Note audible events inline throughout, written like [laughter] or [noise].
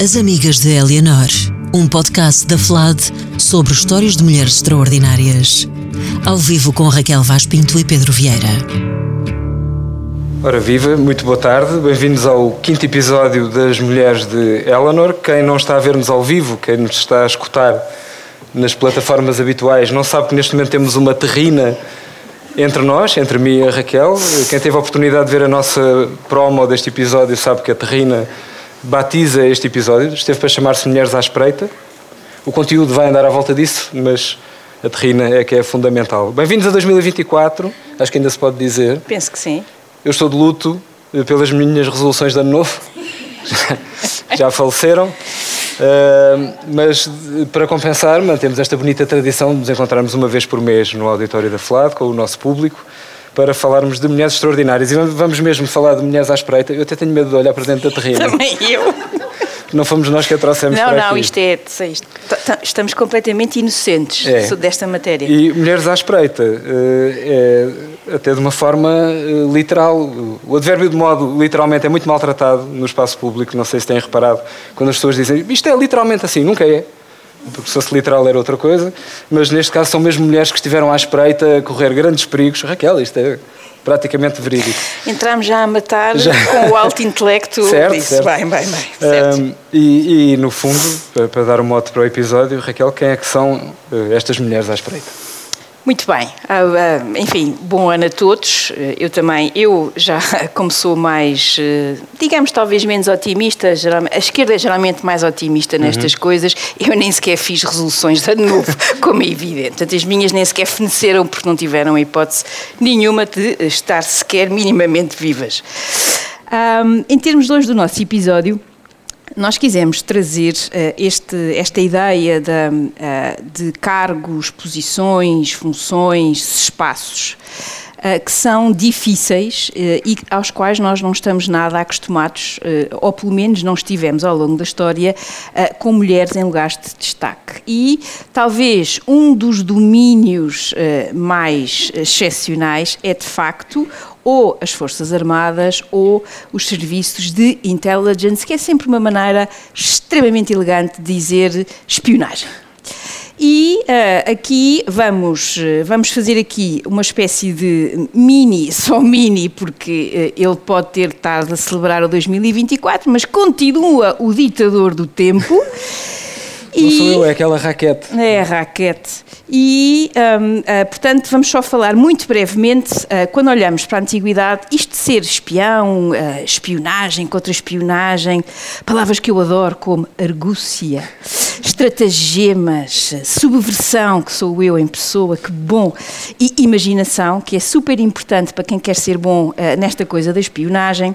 As Amigas de Eleanor, um podcast da FLAD sobre histórias de mulheres extraordinárias. Ao vivo com Raquel Vaz Pinto e Pedro Vieira. Ora viva, muito boa tarde, bem-vindos ao quinto episódio das Mulheres de Eleanor. Quem não está a ver-nos ao vivo, quem nos está a escutar nas plataformas habituais, não sabe que neste momento temos uma terrina entre nós, entre mim e a Raquel. Quem teve a oportunidade de ver a nossa promo deste episódio sabe que a terrina batiza este episódio, esteve para chamar-se Mulheres à Espreita. O conteúdo vai andar à volta disso, mas a terrina é que é fundamental. Bem-vindos a 2024, acho que ainda se pode dizer. Penso que sim. Eu estou de luto pelas minhas resoluções de ano novo, [laughs] já faleceram. Uh, mas para compensar, mantemos esta bonita tradição de nos encontrarmos uma vez por mês no auditório da FLAD com o nosso público para falarmos de mulheres extraordinárias. E vamos mesmo falar de mulheres à espreita. Eu até tenho medo de olhar para dentro da terrina. Também eu. Não fomos nós que a trouxemos não, Não, não, aqui. isto é... Estamos completamente inocentes é. desta matéria. E mulheres à espreita, é, até de uma forma eh, literal. O advérbio de modo, literalmente, é muito maltratado no espaço público. Não sei se têm reparado. Quando as pessoas dizem isto é literalmente assim, nunca é porque se fosse literal era outra coisa, mas neste caso são mesmo mulheres que estiveram à espreita a correr grandes perigos. Raquel, isto é praticamente verídico. Entramos já a matar já. com o alto intelecto [laughs] certo, disso. Certo. Bem, bem, bem. Um, e, e, no fundo, para, para dar um mote para o episódio, Raquel, quem é que são uh, estas mulheres à espreita? Muito bem, uh, uh, enfim, bom ano a todos. Uh, eu também, eu já [laughs] como sou mais, digamos, talvez menos otimista, a esquerda é geralmente mais otimista nestas uhum. coisas, eu nem sequer fiz resoluções de ano novo, [laughs] como é evidente. Portanto, as minhas nem sequer feneceram porque não tiveram hipótese nenhuma de estar sequer minimamente vivas. Um, em termos de hoje do nosso episódio, nós quisemos trazer uh, este, esta ideia de, uh, de cargos, posições, funções, espaços. Uh, que são difíceis e aos quais nós não estamos nada acostumados, ou pelo menos não estivemos ao longo da história, com mulheres em lugares de destaque. E talvez um dos domínios mais excepcionais é, de facto, ou as Forças Armadas ou os serviços de intelligence, que é sempre uma maneira extremamente elegante de dizer espionagem. E uh, aqui vamos, vamos fazer aqui uma espécie de mini, [laughs] só mini, porque uh, ele pode ter estado a celebrar o 2024, mas continua o ditador do tempo. Não sou eu, é aquela raquete. É a raquete. E, um, uh, portanto, vamos só falar muito brevemente, uh, quando olhamos para a antiguidade, isto de ser espião, uh, espionagem, contra-espionagem, palavras que eu adoro, como argúcia, estratagemas, subversão, que sou eu em pessoa, que bom, e imaginação, que é super importante para quem quer ser bom nesta coisa da espionagem.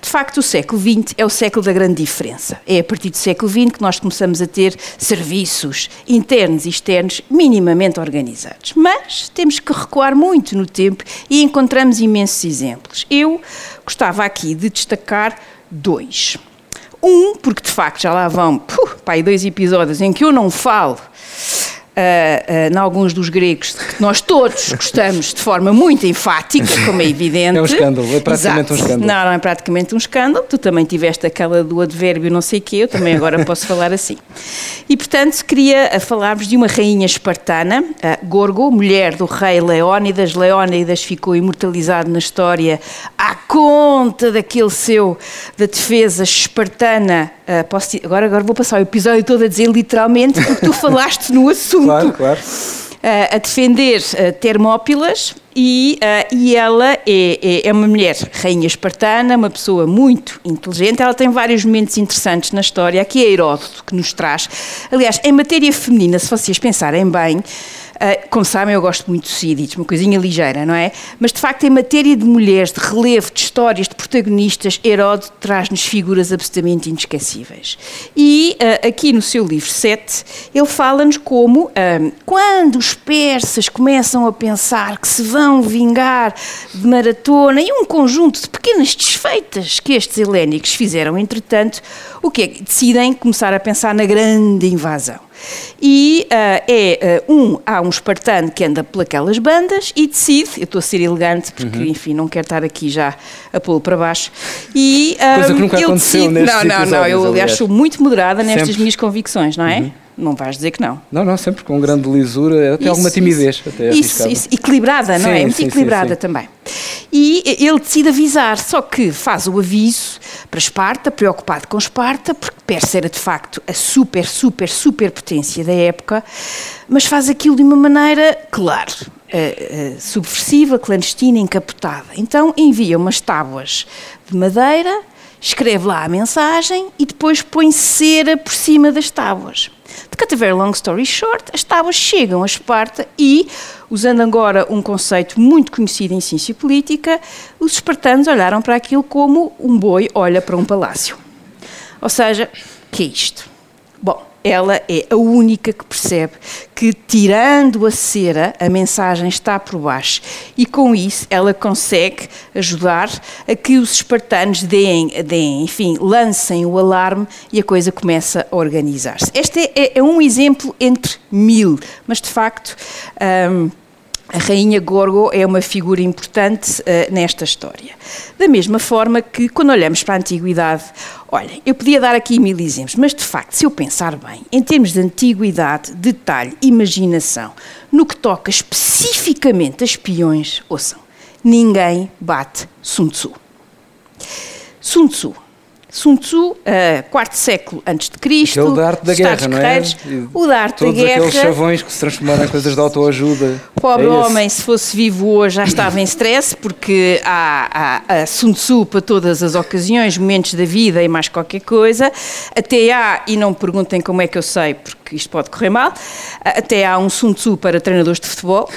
De facto, o século XX é o século da grande diferença. É a partir do século XX que nós começamos a ter serviços internos e externos minimamente organizados. Mas temos que recuar muito no tempo e encontramos imensos exemplos. Eu gostava aqui de destacar dois. Um, porque de facto já lá vão puh, pá, dois episódios em que eu não falo em alguns dos gregos que nós todos gostamos de forma muito enfática, como é evidente. É um escândalo, é praticamente Exato. um escândalo. Não, não é praticamente um escândalo. Tu também tiveste aquela do advérbio não sei quê, eu também agora posso falar assim. E, portanto, queria falar-vos de uma rainha espartana, Gorgo, mulher do rei Leónidas. Leónidas ficou imortalizado na história à conta daquele seu, da defesa espartana. Posso, agora, agora vou passar o episódio todo a dizer literalmente, porque tu falaste no assunto. Claro, claro. Uh, a defender uh, Termópilas e, uh, e ela é, é, é, uma mulher rainha espartana, uma pessoa muito inteligente. Ela tem vários momentos interessantes na história. Aqui é Heródoto que nos traz. Aliás, em matéria feminina, se vocês pensarem bem, Uh, como sabem, eu gosto muito de Síditos, uma coisinha ligeira, não é? Mas de facto, em matéria de mulheres, de relevo, de histórias, de protagonistas, Heródoto traz-nos figuras absolutamente inesquecíveis. E uh, aqui no seu livro 7, ele fala-nos como uh, quando os persas começam a pensar que se vão vingar de maratona e um conjunto de pequenas desfeitas que estes helénicos fizeram, entretanto, o que é que decidem começar a pensar na grande invasão. E uh, é uh, um, há um espartano que anda pelas bandas e decide, eu estou a ser elegante porque, uhum. enfim, não quero estar aqui já a pô-lo para baixo. E, Coisa que nunca aconteceu decide, Não, não, não, eu aliás sou muito moderada nestas Sempre. minhas convicções, não é? Uhum. Não vais dizer que não. Não, não, sempre com grande lisura, até isso, alguma timidez. Isso, até isso, isso, equilibrada, não é? sim, é? Muito sim, equilibrada sim, também. E ele decide avisar, só que faz o aviso para Esparta, preocupado com Esparta, porque Pérsia era de facto a super, super, super potência da época, mas faz aquilo de uma maneira, claro, uh, uh, subversiva, clandestina, encapotada. Então envia umas tábuas de madeira, escreve lá a mensagem e depois põe cera por cima das tábuas. De very long story short, as tábuas chegam a Esparta e, usando agora um conceito muito conhecido em ciência política, os espartanos olharam para aquilo como um boi olha para um palácio. Ou seja, que é isto? Bom, ela é a única que percebe que, tirando a cera, a mensagem está por baixo. E com isso, ela consegue ajudar a que os espartanos deem, deem enfim, lancem o alarme e a coisa começa a organizar-se. Este é, é, um exemplo entre mil, mas de facto. Um, a rainha Gorgo é uma figura importante uh, nesta história. Da mesma forma que, quando olhamos para a antiguidade, olhem, eu podia dar aqui mil exemplos, mas de facto, se eu pensar bem, em termos de antiguidade, detalhe, imaginação, no que toca especificamente a espiões, ouçam, ninguém bate Sun Tzu. Sun Tzu Sun Tzu, uh, quarto século antes de Cristo. Aquele da arte da guerra, não é? O da arte da guerra. Todos aqueles chavões que se transformaram em coisas de autoajuda. Pobre é homem, se fosse vivo hoje já estava em stress, porque há, há, há Sun Tzu para todas as ocasiões, momentos da vida e mais qualquer coisa. Até há, e não me perguntem como é que eu sei, porque isto pode correr mal, até há um Sun Tzu para treinadores de futebol.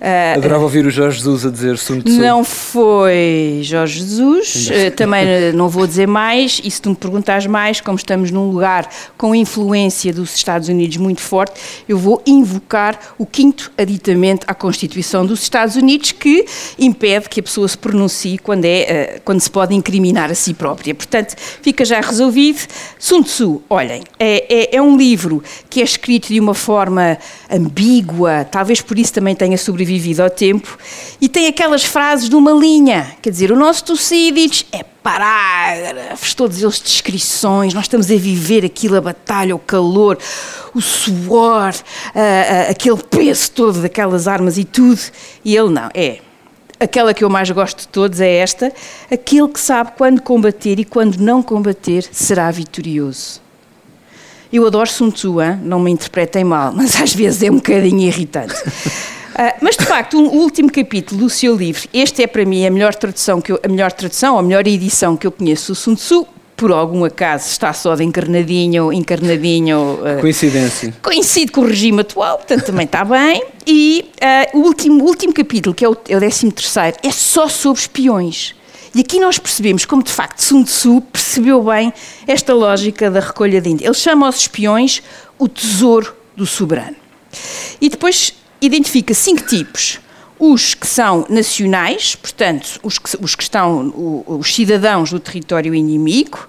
Uh, Adorava ouvir o Jorge Jesus a dizer Sun Tzu. Não foi Jorge Jesus, uh, também eh, não vou dizer mais, e se tu me perguntares mais, como estamos num lugar com influência dos Estados Unidos muito forte, eu vou invocar o quinto aditamento à Constituição dos Estados Unidos que impede que a pessoa se pronuncie quando, é, uh, quando se pode incriminar a si própria. Portanto, fica já resolvido. Sun Tzu, olhem, é, é, é um livro que é escrito de uma forma ambígua, talvez por isso também tenha sobrevivido sobrevivido ao tempo, e tem aquelas frases de uma linha, quer dizer, o nosso Tucídides é parágrafos, todos eles descrições, nós estamos a viver aquilo, a batalha, o calor, o suor, aquele peso todo daquelas armas e tudo, e ele não, é... Aquela que eu mais gosto de todos é esta: aquele que sabe quando combater e quando não combater será vitorioso. Eu adoro Sun Tzu, hein? não me interpretem mal, mas às vezes é um bocadinho irritante. Uh, mas de facto, o último capítulo do seu livro, este é para mim a melhor tradução, que eu, a melhor tradução, a melhor edição que eu conheço do Sun Tzu, por algum acaso está só de encarnadinho, encarnadinho. Uh, Coincidência. Coincide com o regime atual, portanto também está bem. E uh, o, último, o último capítulo, que é o, é o 13 terceiro, é só sobre espiões. E aqui nós percebemos como, de facto, Sun Tzu percebeu bem esta lógica da recolha de índice. Ele chama aos espiões o tesouro do soberano. E depois identifica cinco tipos. Os que são nacionais, portanto, os que, os que estão, os cidadãos do território inimigo,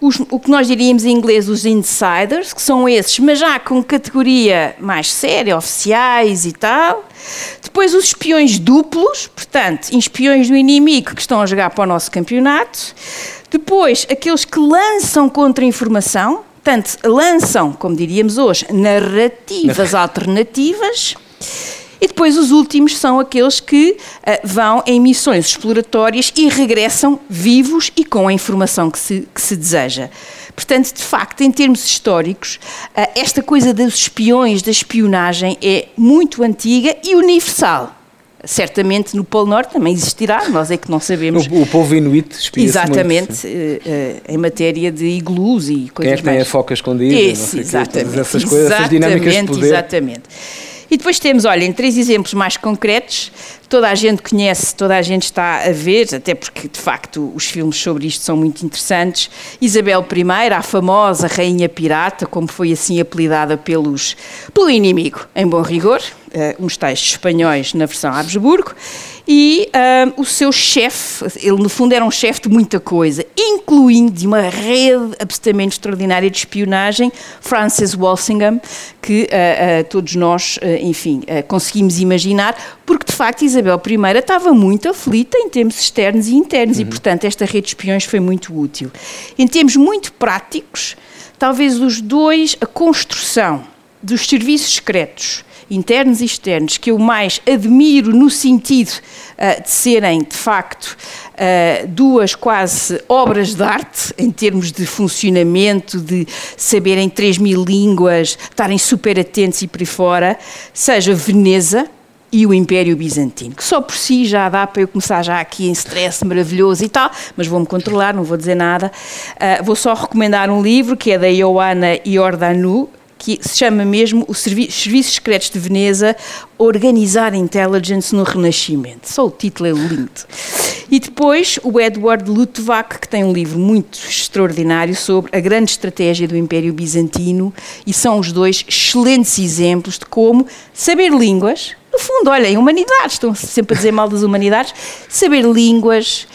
os, o que nós diríamos em inglês os insiders, que são esses, mas já com categoria mais séria, oficiais e tal. Depois os espiões duplos, portanto, espiões do inimigo que estão a jogar para o nosso campeonato. Depois, aqueles que lançam contra-informação, portanto, lançam, como diríamos hoje, narrativas alternativas. E depois os últimos são aqueles que uh, vão em missões exploratórias e regressam vivos e com a informação que se, que se deseja. Portanto, de facto, em termos históricos, uh, esta coisa dos espiões, da espionagem, é muito antiga e universal. Certamente no Polo Norte também existirá, nós é que não sabemos. O, o povo inuit espia Exatamente, muito, uh, em matéria de iglus e coisas Quem é que tem a foca escondida? Esse, exatamente. essas coisas, essas dinâmicas de poder. Exatamente. E depois temos, olhem, três exemplos mais concretos. Toda a gente conhece, toda a gente está a ver, até porque, de facto, os filmes sobre isto são muito interessantes. Isabel I, a famosa rainha pirata, como foi assim apelidada pelos, pelo inimigo, em bom rigor, uh, uns textos espanhóis na versão Habsburgo, e uh, o seu chefe, ele no fundo era um chefe de muita coisa, incluindo de uma rede absolutamente extraordinária de espionagem, Francis Walsingham, que uh, todos nós, enfim, conseguimos imaginar, porque de facto Isabel I estava muito aflita em termos externos e internos, uhum. e portanto esta rede de espiões foi muito útil. Em termos muito práticos, talvez os dois, a construção dos serviços secretos internos e externos que eu mais admiro no sentido uh, de serem, de facto, uh, duas quase obras de arte em termos de funcionamento, de saberem 3 mil línguas, estarem super atentos e por aí fora, seja Veneza, e o Império Bizantino, que só por si já dá para eu começar já aqui em stress maravilhoso e tal, mas vou-me controlar, não vou dizer nada. Uh, vou só recomendar um livro que é da Ioana Iordanu, que se chama mesmo Os Serviços Secretos de Veneza Organizar Intelligence no Renascimento. Só o título é lindo. E depois o Edward Luttwak, que tem um livro muito extraordinário sobre a grande estratégia do Império Bizantino, e são os dois excelentes exemplos de como saber línguas, no fundo, olhem, humanidades, estão sempre a dizer mal das humanidades, saber línguas,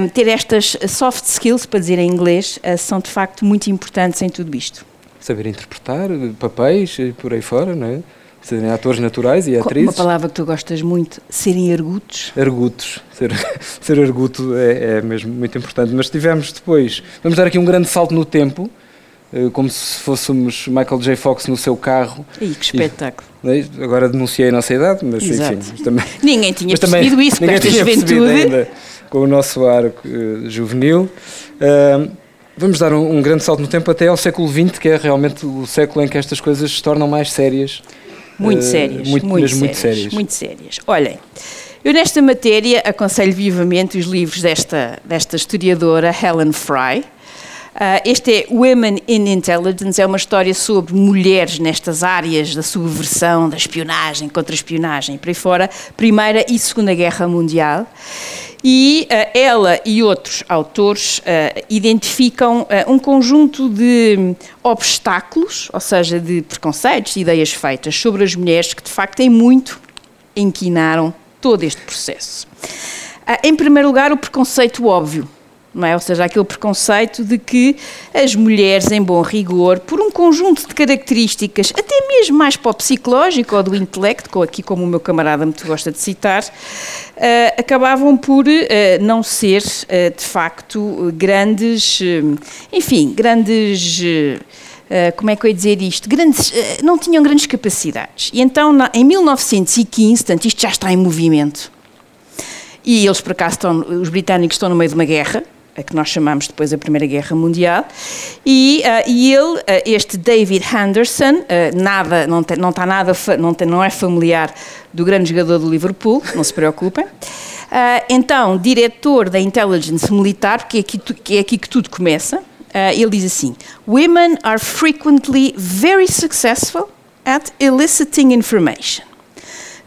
um, ter estas soft skills, para dizer em inglês, uh, são de facto muito importantes em tudo isto saber interpretar papéis e por aí fora, não é? Serem atores naturais e atrizes. Uma palavra que tu gostas muito, serem argutos. Argutos. Ser, [laughs] ser arguto é, é mesmo muito importante. Mas tivemos depois, vamos dar aqui um grande salto no tempo, eh, como se fôssemos Michael J. Fox no seu carro. Ih, que espetáculo. E, agora denunciei a nossa idade, mas Exato. enfim. Também, [laughs] ninguém tinha percebido também, isso com esta juventude. Ainda, com o nosso arco uh, juvenil. Uh, Vamos dar um, um, grande salto no tempo até ao século XX, que é realmente o século em que estas coisas se tornam mais sérias. Muito uh, sérias, muito, muito, sérias, muito sérias. Muito sérias. Olhem, eu nesta matéria aconselho vivamente os livros desta, desta historiadora Helen Fry. Uh, este é Women in Intelligence, é uma história sobre mulheres nestas áreas da subversão, da espionagem, contra-espionagem, por aí fora, Primeira e Segunda Guerra Mundial. E uh, ela e outros autores uh, identificam uh, um conjunto de obstáculos, ou seja, de preconceitos, ideias feitas sobre as mulheres que de facto têm muito inquinaram todo este processo. em primeiro lugar, o preconceito óbvio não é? Ou seja, aquele preconceito de que as mulheres, em bom rigor, por um conjunto de características, até mesmo mais para o psicológico ou do intelecto, aqui como o meu camarada muito gosta de citar, uh, acabavam por uh, não ser, uh, de facto, grandes, enfim, grandes. como é que eu ia dizer isto? Grandes, não tinham grandes capacidades. E então, em 1915, portanto, isto já está em movimento. E eles, por acaso, estão, os britânicos estão no meio de uma guerra, a que nós chamamos depois a Primeira Guerra Mundial, e, uh, e ele, uh, este David Henderson, uh, nada, não, tem, não está nada, não, tem, não é familiar do grande jogador do Liverpool, não se preocupem. então, diretor da Intelligence Militar, porque é aqui, que é aqui que tudo começa, ele diz assim: Women are frequently very successful at eliciting information.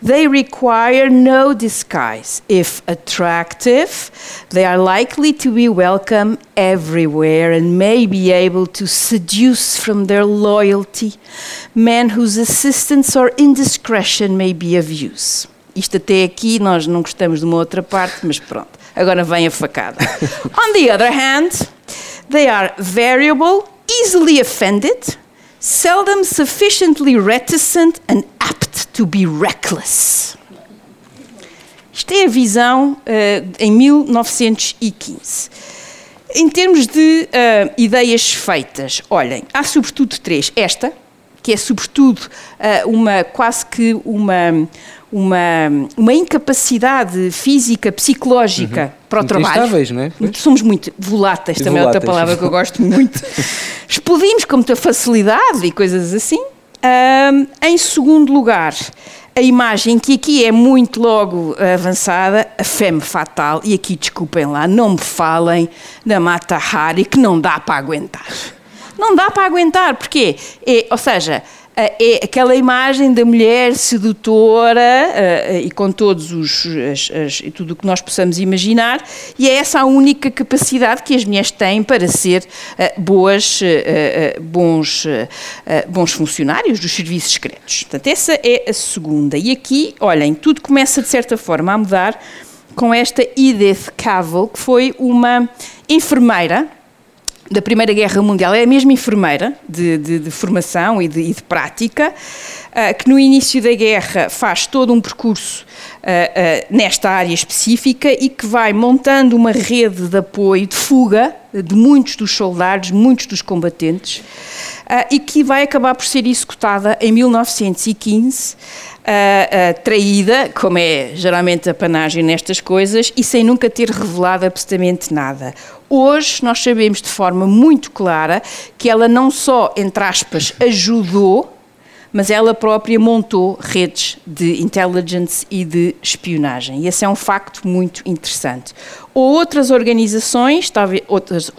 They require no disguise. If attractive, they are likely to be welcome everywhere and may be able to seduce from their loyalty men whose assistance or indiscretion may be of use. Isto até aqui nós não gostamos de uma outra parte, mas pronto, agora vem a facada. [laughs] On the other hand, they are variable, easily offended, seldom sufficiently reticent and apt to be reckless. Isto é a visão uh, em 1915. Em termos de uh, ideias feitas, olhem, há sobretudo três. Esta, que é sobretudo uh, uma quase que uma uma, uma incapacidade física, psicológica uhum. para o muito trabalho. Instáveis, não é? Somos muito voláteis, também é outra palavra que eu gosto [laughs] muito. Explodimos com muita facilidade e coisas assim. Um, em segundo lugar, a imagem que aqui é muito logo avançada, a femme fatal, e aqui desculpem lá, não me falem da Mata Hari que não dá para aguentar. Não dá para aguentar, porque é, ou seja, é aquela imagem da mulher sedutora e com todos os as, as, tudo o que nós possamos imaginar e é essa a única capacidade que as mulheres têm para ser boas bons bons funcionários dos serviços secretos. Portanto, essa é a segunda. E aqui, olhem, tudo começa de certa forma a mudar com esta Edith Cavell, que foi uma enfermeira da Primeira Guerra Mundial, é a mesma enfermeira de, de, de formação e de, e de prática, uh, que no início da guerra faz todo um percurso uh, uh, nesta área específica e que vai montando uma rede de apoio, de fuga de muitos dos soldados, muitos dos combatentes, e que vai acabar por ser executada em 1915 uh, traída, como é geralmente a panagem nestas coisas, e sem nunca ter revelado absolutamente nada. Hoje nós sabemos de forma muito clara que ela não só, entre aspas, ajudou mas ela própria montou redes de intelligence e de espionagem. E esse é um facto muito interessante. Ou outras organizações, talvez outras,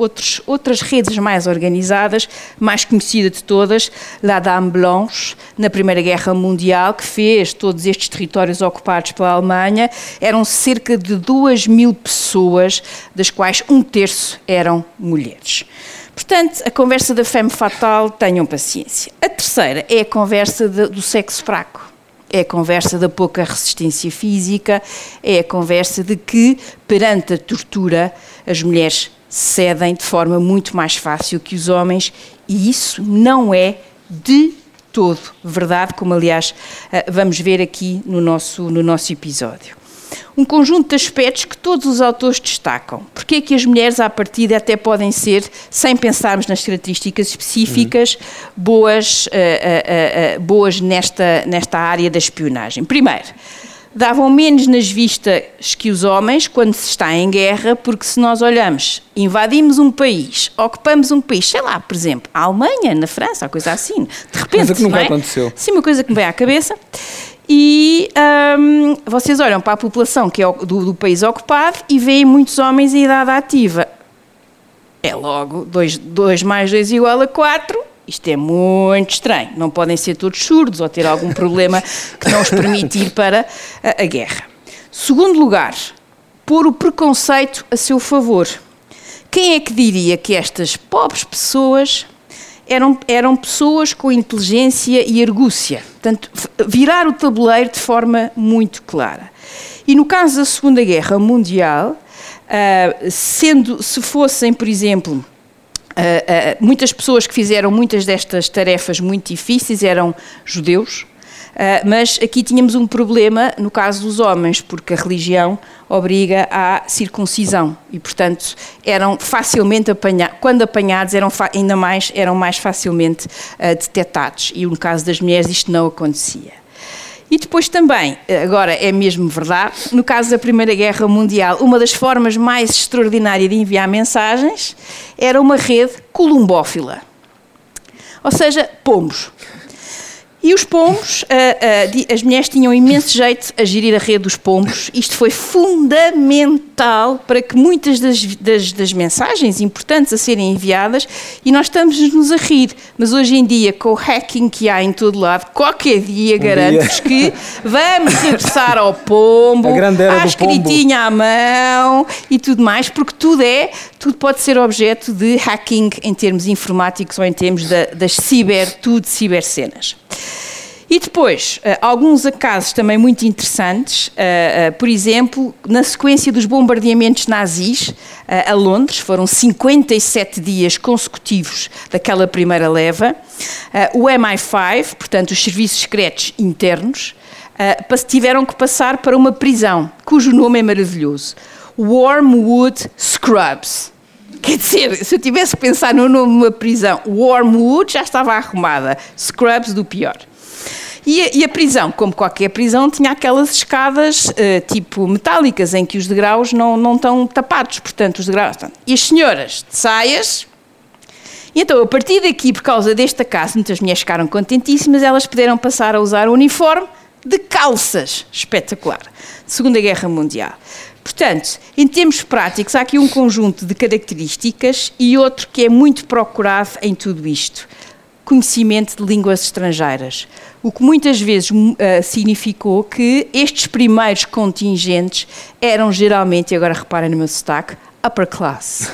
outras redes mais organizadas, mais conhecida de todas, La Dame Blanche, na Primeira Guerra Mundial, que fez todos estes territórios ocupados pela Alemanha, eram cerca de 2 mil pessoas, das quais um terço eram mulheres. Portanto, a conversa da femme fatal, tenham paciência. A terceira é a conversa de, do sexo fraco. É a conversa da pouca resistência física, é a conversa de que, perante a tortura, as mulheres cedem de forma muito mais fácil que os homens, e isso não é de todo verdade, como aliás eh, vamos ver aqui no nosso, no nosso episódio um conjunto de aspectos que todos os autores destacam. Porque é que as mulheres, à partida, até podem ser, sem pensarmos nas características específicas, uhum. boas, uh, uh, uh, boas nesta, nesta área da espionagem? Primeiro, davam menos nas vistas que os homens quando se está em guerra, porque se nós olhamos, invadimos um país, ocupamos um país, sei lá, por exemplo, a Alemanha, na França, coisa assim, de repente. Coisa que nunca é? aconteceu. Sim, uma coisa que me vem à cabeça. E um, vocês olham para a população que é do, do país ocupado e veem muitos homens em idade ativa. É logo 2 mais 2 igual a 4. Isto é muito estranho. Não podem ser todos surdos ou ter algum problema que não os permite ir para a, a guerra. Segundo lugar, pôr o preconceito a seu favor. Quem é que diria que estas pobres pessoas eram, eram pessoas com inteligência e argúcia. Portanto, virar o tabuleiro de forma muito clara. E no caso da Segunda Guerra Mundial, uh, sendo, se fossem, por exemplo, Uh, uh, muitas pessoas que fizeram muitas destas tarefas muito difíceis eram judeus, mas aqui tínhamos um problema no caso dos homens, porque a religião obriga à circuncisão e, portanto, eram facilmente apanhados, quando apanhados, eram ainda mais, eram mais facilmente uh, detectados e no caso das mulheres isto não acontecia. E depois também, agora é mesmo verdade, no caso da Primeira Guerra Mundial, uma das formas mais extraordinárias de enviar mensagens era uma rede columbófila. Ou seja, pomos. E os pombos, uh, uh, as mulheres tinham imenso jeito a gerir a rede dos pombos. Isto foi fundamental para que muitas das, das, das mensagens importantes a serem enviadas, e nós estamos-nos a rir, mas hoje em dia, com o hacking que há em todo lado, qualquer dia um garanto-vos que vamos regressar ao pombo, à escritinha pombo. à mão e tudo mais, porque tudo é, tudo pode ser objeto de hacking em termos informáticos ou em termos da, das ciber, tudo cibercenas. E depois, uh, alguns casos também muito interessantes, uh, uh, por exemplo, na sequência dos bombardeamentos nazis a Londres, foram 57 dias consecutivos daquela primeira leva, o MI5, portanto os serviços secretos internos, tiveram que passar para uma prisão, cujo nome é maravilhoso, Wormwood Scrubs. Quer dizer, se eu tivesse que pensar no nome de uma prisão, Wormwood já estava arrumada, Scrubs do pior. E a, e a, prisão, como qualquer prisão, tinha aquelas escadas uh, tipo metálicas em que os degraus não, não estão tapados, portanto, os degraus. Estão. E as senhoras de saias. E então, a partir daqui, por causa desta casa, muitas mulheres ficaram contentíssimas, elas puderam passar a usar o uniforme de calças. Espetacular. Segunda Guerra Mundial. Portanto, em termos práticos, há aqui um conjunto de características e outro que é muito procurado em tudo isto conhecimento de línguas estrangeiras, o que muitas vezes uh, significou que estes primeiros contingentes eram geralmente, e agora reparem no meu sotaque, upper class.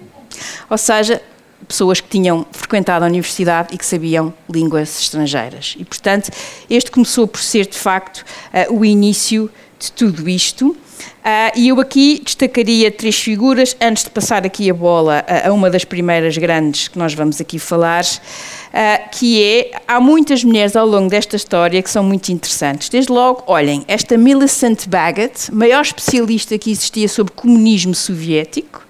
[laughs] Ou seja, pessoas que tinham frequentado a universidade e que sabiam línguas estrangeiras. E, portanto, este começou por ser, de facto, uh, o início de tudo isto. Uh, e eu aqui destacaria três figuras, antes de passar aqui a bola a, uma das primeiras grandes que nós vamos aqui falar, uh, que é, há muitas mulheres ao longo desta história que são muito interessantes. Desde logo, olhem, esta Millicent Baggett, maior especialista que existia sobre comunismo soviético,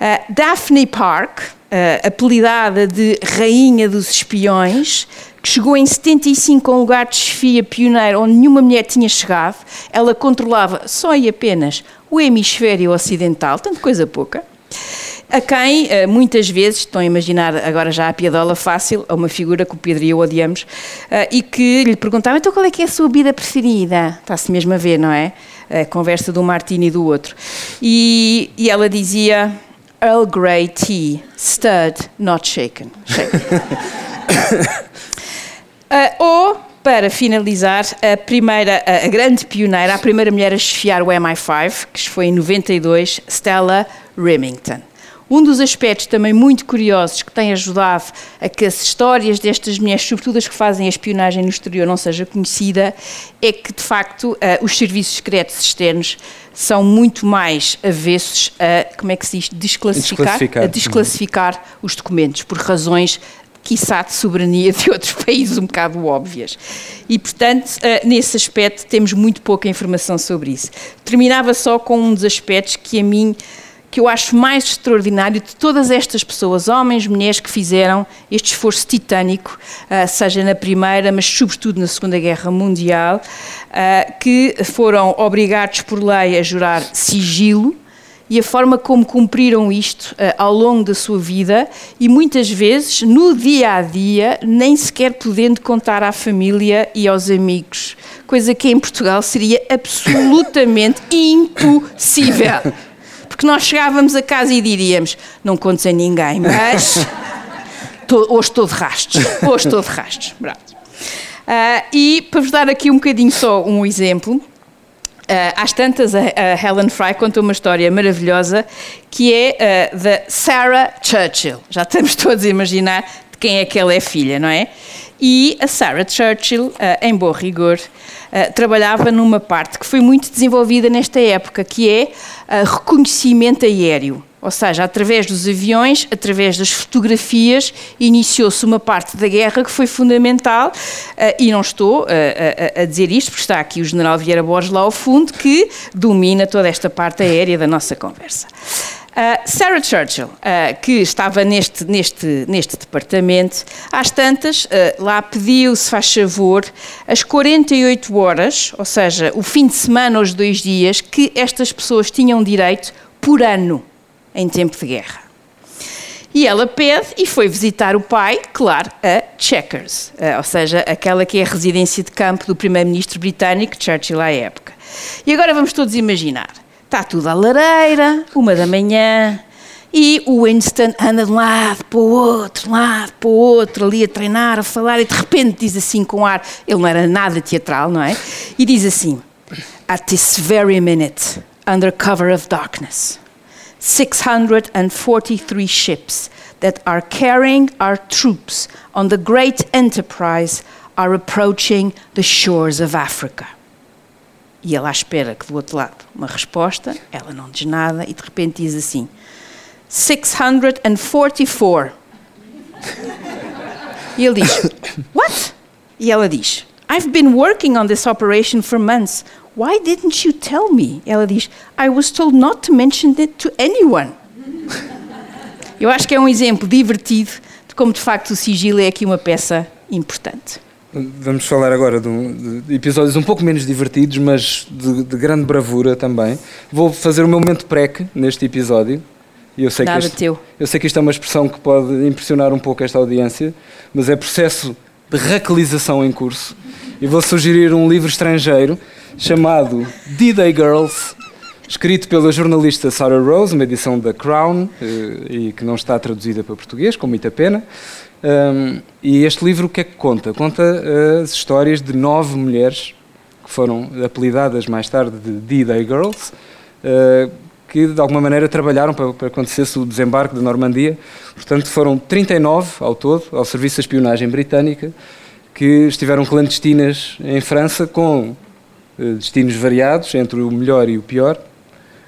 uh, Daphne Park, apelidada de Rainha dos Espiões, chegou em 75 a um lugar de chefia pioneiro onde nenhuma mulher tinha chegado. Ela controlava só e apenas o hemisfério ocidental, tanto coisa pouca. A quem, eh, muitas vezes, estão a imaginar agora já a piadola fácil, a uma figura que o Pedro e eu odiamos, eh, e que lhe perguntava, então qual é que é a sua bebida preferida? Está-se mesmo a ver, não é? A conversa de um martini e do outro. E, e ela dizia, Earl Grey tea, stirred, not shaken. [coughs] [coughs] [coughs] shaken. Uh, ou, para finalizar, a primeira, a grande pioneira, a primeira mulher a chefiar o MI5, que foi em 92, Stella Remington. Um dos aspectos também muito curiosos que tem ajudado a que as histórias destas mulheres, sobretudo as que fazem a espionagem no exterior, não seja conhecida, é que, de facto, uh, os serviços secretos externos são muito mais avessos a, como é que se diz, desclassificar, desclassificar. a desclassificar os documentos, por razões quiçá de soberania de [laughs] outros países um bocado óbvias. E, portanto, eh, nesse aspecto temos muito pouca informação sobre isso. Terminava só com um dos aspectos que a mim que eu acho mais extraordinário de todas estas pessoas, homens, mulheres que fizeram este esforço titânico, eh, seja na Primeira, mas sobretudo na Segunda Guerra Mundial, eh, que foram obrigados por lei a jurar sigilo, e a forma como cumpriram isto uh, ao longo da sua vida e muitas vezes no dia a dia, nem sequer podendo contar à família e aos amigos, coisa que em Portugal seria absolutamente [laughs] impossível. Porque nós chegávamos a casa e diríamos: Não contes a ninguém, mas hoje estou de rastos. Hoje estou de rastos. Uh, e para vos dar aqui um bocadinho só um exemplo, às tantas, a, Helen Fry conta uma história maravilhosa que é uh, da Sarah Churchill. Já estamos [laughs] todos a imaginar de quem é que ela é filha, não é? E a Sarah Churchill, uh, em bom rigor, trabalhava numa parte que foi muito desenvolvida nesta época, que é reconhecimento aéreo. Ou seja, através dos aviões, através das fotografias, iniciou-se uma parte da guerra que foi fundamental, e não estou uh, a, a, dizer isto, porque está aqui o general Vieira Borges lá ao fundo, que domina toda esta parte aérea da nossa conversa. Uh, Sarah Churchill, uh, que estava neste, neste, neste departamento, às tantas, uh, lá pediu, se faz favor, as 48 horas, ou seja, o fim de semana, os dois dias, que estas pessoas tinham direito por ano em tempo de guerra. E ela pede e foi visitar o pai, claro, a Chequers, ou seja, aquela que é a residência de campo do primeiro-ministro britânico Churchill à época. E agora vamos todos imaginar, está tudo à lareira, uma da manhã, e o Winston anda de um lado para o outro, de um lado para o outro, ali a treinar, a falar, e de repente diz assim com ar, ele não era nada teatral, não é? E diz assim, at this very minute, under cover of darkness, 643 ships that are carrying our troops on the great enterprise are approaching the shores of Africa. E ela espera que do outro lado uma resposta, ela não diz nada e de repente diz assim: 644. e ele diz: [coughs] What? E ela diz: I've been working on this operation for months. Why didn't you tell me? Ela diz, I was told not to mention it to anyone. Eu acho que é um exemplo divertido de como, de facto, o sigilo é aqui uma peça importante. Vamos falar agora de, de episódios um pouco menos divertidos, mas de, de, grande bravura também. Vou fazer o meu momento prec neste episódio. Eu sei Nada que este, teu. Eu sei que isto é uma expressão que pode impressionar um pouco esta audiência, mas é processo de raquelização em curso. E vou sugerir um livro estrangeiro chamado D-Day Girls, escrito pela jornalista Sarah Rose, uma edição da Crown, e que não está traduzida para português, com muita pena. Um, e este livro o que é que conta? Conta as histórias de nove mulheres que foram apelidadas mais tarde de D-Day Girls, uh, que de alguma maneira trabalharam para, para acontecesse o desembarque da Normandia. Portanto, foram 39 ao todo, ao Serviço de Espionagem Britânica, que estiveram clandestinas em França com uh, destinos variados, entre o melhor e o pior,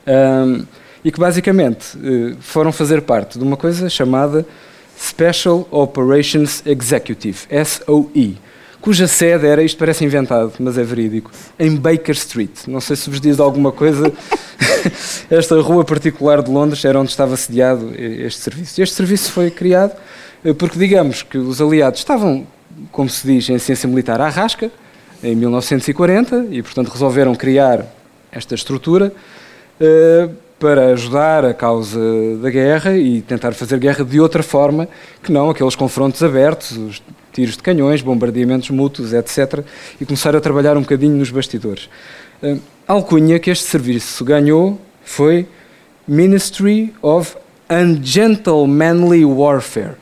um, e que basicamente uh, foram fazer parte de uma coisa chamada Special Operations Executive, SOE, cuja sede era, isto parece inventado, mas é verídico, em Baker Street. Não sei se vos diz alguma coisa. [laughs] Esta rua particular de Londres era onde estava sediado este serviço. Este serviço foi criado eh, porque, digamos, que os aliados estavam, como se diz em ciência militar, à rasca, em 1940, e, portanto, resolveram criar esta estrutura. Para ajudar a causa da guerra e tentar fazer guerra de outra forma que não aqueles confrontos abertos, os tiros de canhões, bombardeamentos mútuos, etc. E começar a trabalhar um bocadinho nos bastidores. A alcunha que este serviço ganhou foi Ministry of Ungentlemanly Warfare,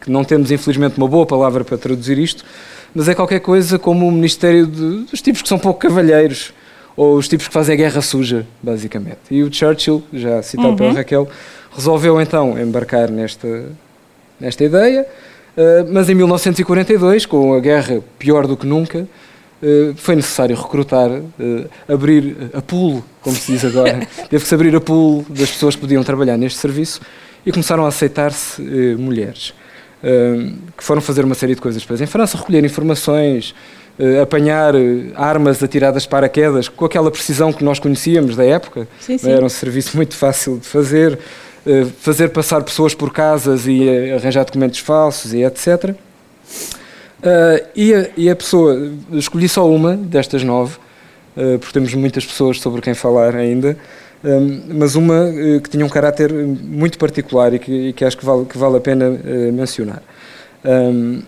que não temos infelizmente uma boa palavra para traduzir isto, mas é qualquer coisa como o Ministério de, dos tipos que são pouco cavalheiros, ou os tipos que fazem a guerra suja, basicamente. E o Churchill, já citado uhum. pela Raquel, resolveu então embarcar nesta, nesta ideia, uh, mas em 1942, com a guerra pior do que nunca, uh, foi necessário recrutar, uh, abrir a pool, como se diz agora, [laughs] teve que se abrir a pool das pessoas que podiam trabalhar neste serviço e começaram a aceitar-se mulheres. Que foram fazer uma série de coisas depois em França, recolher informações, uh, apanhar eh, armas atiradas para quedas com aquela precisão que nós conhecíamos da época. Sim, sim. Era um serviço muito fácil de fazer. Uh, fazer passar pessoas por casas e arranjar documentos falsos e etc. E a, e, a, pessoa, escolhi só uma destas nove, porque temos muitas pessoas sobre quem falar ainda, mas uma que tinha um caráter muito particular e que, e que acho que vale, que vale a pena mencionar. Um,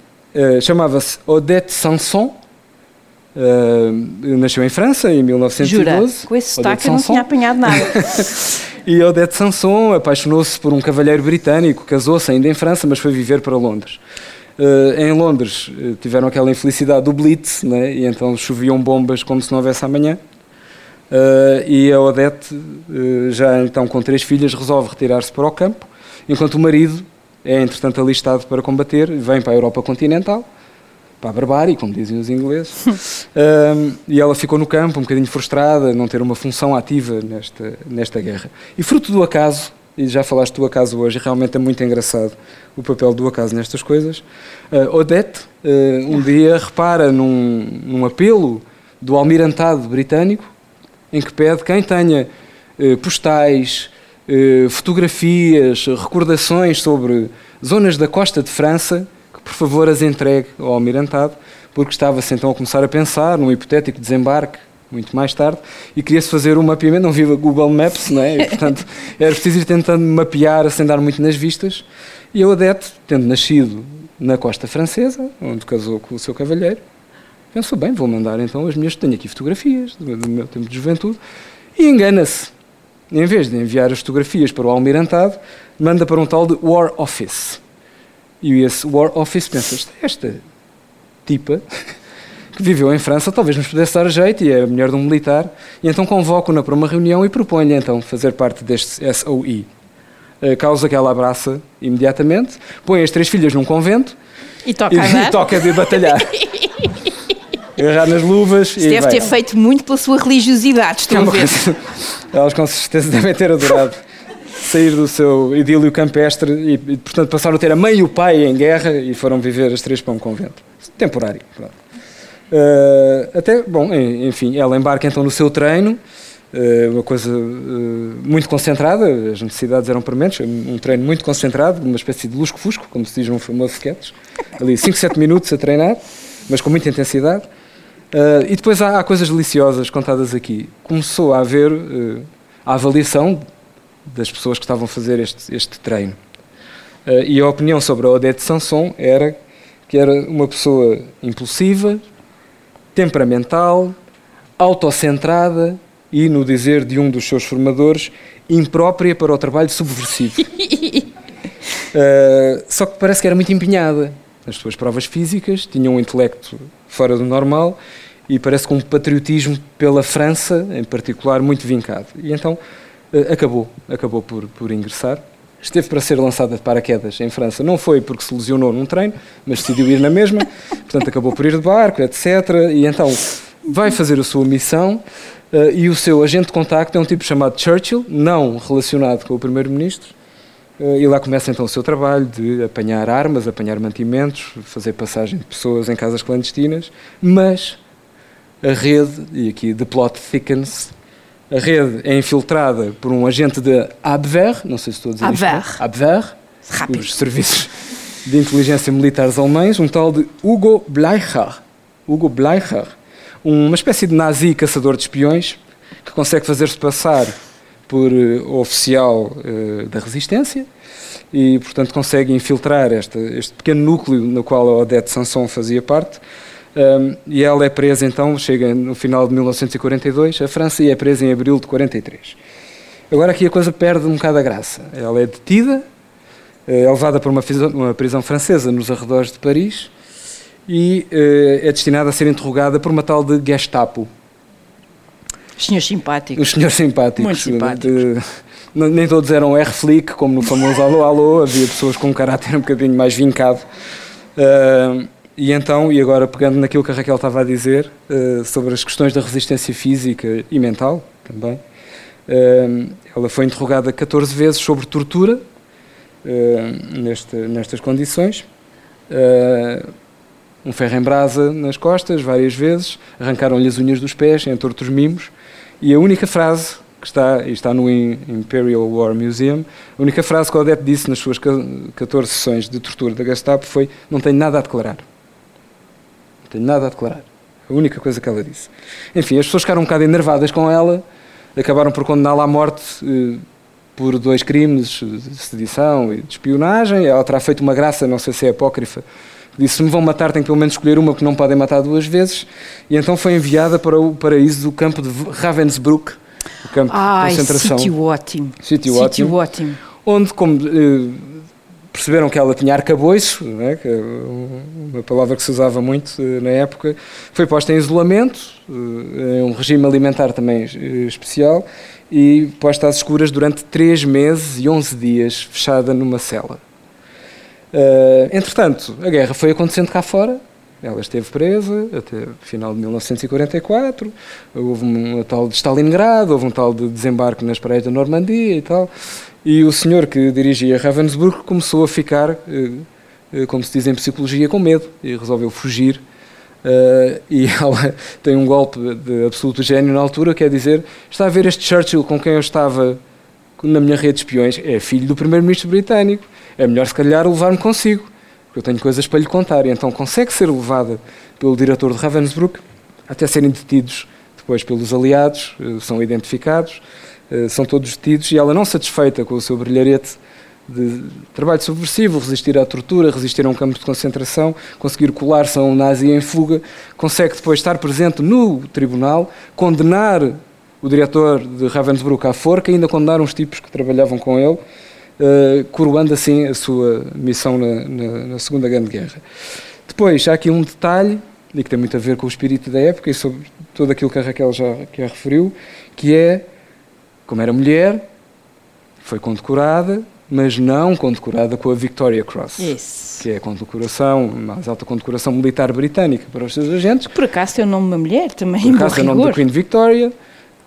Chamava-se Odette Sanson, Uh, nasceu em França em 1912. Jura? Com esse sotaque eu não tinha apanhado nada. [laughs] e Odette Sanson apaixonou-se por um cavalheiro britânico, casou-se ainda em França, mas foi viver para Londres. Uh, em Londres tiveram aquela infelicidade do Blitz, né? e então choviam bombas como se não houvesse amanhã. E a Odette, já então com três filhas, resolve retirar-se para o campo, enquanto o marido é entretanto alistado para combater, vem para a Europa continental para a barbárie, como dizem os ingleses. um, [laughs] e ela ficou no campo, um bocadinho frustrada, não ter uma função ativa nesta, nesta guerra. E fruto do acaso, e já falaste do acaso hoje, realmente é muito engraçado o papel do acaso nestas coisas. Uh, Odette, uh, um dia, repara num, num apelo do almirantado britânico, em que pede quem tenha uh, postais, fotografias, recordações sobre zonas da costa de França por favor as entregue ao almirantado, porque estava-se então a começar a pensar num hipotético desembarque muito mais tarde e queria-se fazer um mapeamento, não viva Google Maps, não é? E, portanto, [laughs] era preciso ir tentando mapear sem dar muito nas vistas. E a Odete, tendo nascido na costa francesa, onde casou com o seu cavalheiro, pensou, bem, vou mandar então as minhas, tenho aqui fotografias do meu tempo de juventude, e engana-se. Em vez de enviar as fotografias para o almirantado, manda para um tal de War Office. E esse War Office pensa, esta tipa [laughs] que viveu em França talvez nos pudesse dar jeito e é a mulher de um militar, e então convoco-na para uma reunião e proponho-lhe então fazer parte deste SOE. A causa que ela abraça imediatamente, põe as três filhas num convento e toca, [laughs] e, e toca de batalhar. [laughs] Agarrar nas luvas. Isso deve ter feito muito pela sua religiosidade, estou é a ver. Coisa, elas com certeza devem ter adorado sair do seu idílio campestre e, e, portanto, passaram a ter a mãe e o pai em guerra e foram viver as três para um convento. Temporário. Uh, até, bom, enfim, ela embarca então no seu treino, uh, uma coisa uh, muito concentrada, as necessidades eram prementes, um treino muito concentrado, uma espécie de lusco-fusco, como se diz num famoso sketch, ali 5, 7 minutos a treinar, mas com muita intensidade. E depois há, há, coisas deliciosas contadas aqui. Começou a haver a avaliação das pessoas que estavam a fazer este, este treino. Uh, e a opinião sobre a Odete Sanson era que era uma pessoa impulsiva, temperamental, autocentrada e, no dizer de um dos seus formadores, imprópria para o trabalho subversivo. uh, [laughs] só que parece que era muito empenhada nas suas provas físicas, tinha um intelecto fora do normal e parece com um patriotismo pela França, em particular, muito vincado. E então uh, acabou, acabou por, por ingressar. Esteve para ser lançada de paraquedas em França. Não foi porque se lesionou num treino, mas decidiu ir na mesma. [laughs] Portanto, acabou por ir de barco, etc. E então vai fazer a sua missão Uh, e o seu agente de contacto é um tipo chamado Churchill, não relacionado com o primeiro-ministro. Uh, e lá começa então o seu trabalho de apanhar armas, apanhar mantimentos, fazer passagem de pessoas em casas clandestinas. Mas a rede, e aqui the plot thickens, a rede é infiltrada por um agente de Abwehr, não sei se estou a dizer Abwehr. isto. Abwehr. Rápido. Os serviços de inteligência militares alemães, um tal de Hugo Bleicher. Hugo Bleicher uma espécie de nazi caçador de espiões que consegue fazer-se passar por uh, oficial uh, da resistência e, portanto, consegue infiltrar este, este pequeno núcleo no qual a Odette Sanson fazia parte. Um, e ela é presa, então, chega no final de 1942 a França e é presa em abril de 43. Agora aqui a coisa perde um bocado a graça. Ela é detida, é levada para uma uma prisão francesa nos arredores de Paris e é destinada a ser interrogada por uma tal de Gestapo. Os senhores simpáticos. Os senhores simpáticos. Muito simpáticos. Nem todos eram R-Flick, como no famoso Alô Alô, havia pessoas com um caráter um bocadinho mais vincado. Uh, e então, e agora pegando naquilo que a Raquel estava a dizer, uh, sobre as questões da resistência física e mental também, uh, ela foi interrogada 14 vezes sobre tortura neste, nestas condições um ferro em brasa nas costas, várias vezes, arrancaram-lhe as unhas dos pés, entre outros mimos, e a única frase que está, e está no Imperial War Museum, a única frase que Odette disse nas suas 14 sessões de tortura da Gestapo foi não tenho nada a declarar. Não tenho nada a declarar. A única coisa que ela disse. Enfim, as pessoas ficaram um bocado enervadas com ela, acabaram por condená-la à morte eh, por dois crimes de sedição e de espionagem. Ela terá feito uma graça, não sei se é apócrifa, Disse: se me vão matar, tenho pelo menos escolher uma que não podem matar duas vezes. E então foi enviada para o paraíso do campo de Ravensbrück, o campo Ai, de concentração. Sítio ótimo. Sítio ótimo. ótimo. Onde, como eh, perceberam que ela tinha arcabouço, né, que é uma palavra que se usava muito eh, na época, foi posta em isolamento, eh, em um regime alimentar também especial, e posta às escuras durante três meses e 11 dias, fechada numa cela. Uh, entretanto, a guerra foi acontecendo cá fora, ela esteve presa até o final de 1944, houve um tal de Stalingrado, houve um tal de desembarque nas praias da Normandia e tal, e o senhor que dirigia Ravensbrück começou a ficar, uh, como se diz em psicologia, com medo e resolveu fugir. E [laughs] ela tem um golpe de absoluto gênio na altura, que é dizer: está a ver este Churchill com quem eu estava na minha rede de espiões? É filho do primeiro-ministro britânico é melhor se calhar levar-me consigo, porque eu tenho coisas para lhe contar. E então consegue ser levada pelo diretor de Ravensbrück até serem detidos depois pelos aliados, eh, são identificados, eh, são todos detidos e ela não satisfeita com o seu brilharete de trabalho subversivo, resistir à tortura, resistir a um campo de concentração, conseguir colar-se a um nazi em fuga, consegue depois estar presente no tribunal, condenar o diretor de Ravensbrück à forca ainda condenar uns tipos que trabalhavam com ele uh, coroando assim a sua missão na, na, na, Segunda Grande Guerra. Depois, há aqui um detalhe, e que tem muito a ver com o espírito da época e sobre tudo aquilo que a Raquel já, que a referiu, que é, como era mulher, foi condecorada, mas não condecorada com a Victoria Cross, Isso. que é a condecoração, mais alta condecoração militar britânica para os seus agentes. Por acaso tem o nome de uma mulher também, Por acaso tem o nome da Queen Victoria,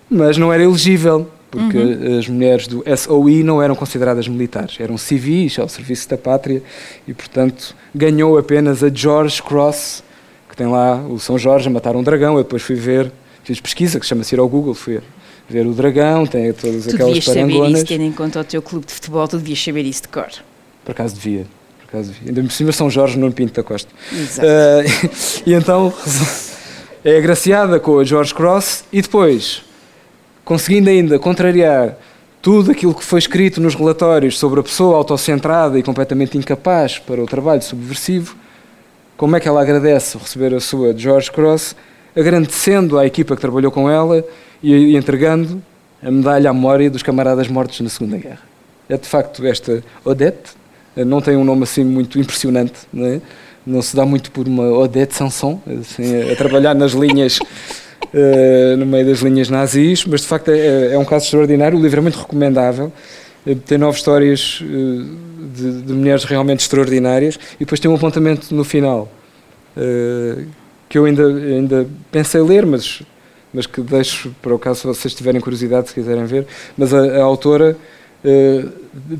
mas não era elegível porque uhum. as mulheres do SOI não eram consideradas militares, eram civis ao serviço da pátria e, portanto, ganhou apenas a George Cross, que tem lá o São Jorge a matar um dragão. Eu depois fui ver, fiz pesquisa, que chama-se ir ao Google, fui ver o dragão, tem todas tu aquelas parangonas. Tu devias saber isso, tendo em conta o teu clube de futebol, tu devias saber isso de cor. Por acaso devia. Por acaso devia. Ainda por cima São Jorge, não Pinto da Costa. Exato. Uh, [laughs] e então [laughs] é agraciada com a George Cross e depois conseguindo ainda contrariar tudo aquilo que foi escrito nos relatórios sobre a pessoa autocentrada e completamente incapaz para o trabalho subversivo, como é que ela agradece receber a sua George Cross, agradecendo à equipa que trabalhou com ela e entregando a medalha à memória dos camaradas mortos na Segunda Guerra. É de facto esta Odette, não tem um nome assim muito impressionante, não, é? não se dá muito por uma Odette Sanson, assim, a trabalhar nas linhas, uh, no meio das linhas nazis, mas de facto é, é, um caso extraordinário, o livro é muito recomendável, eh, tem nove histórias uh, de, de, mulheres realmente extraordinárias e depois tem um apontamento no final que eu ainda, ainda pensei ler, mas, mas que deixo para o caso se vocês tiverem curiosidade, se quiserem ver, mas a, a autora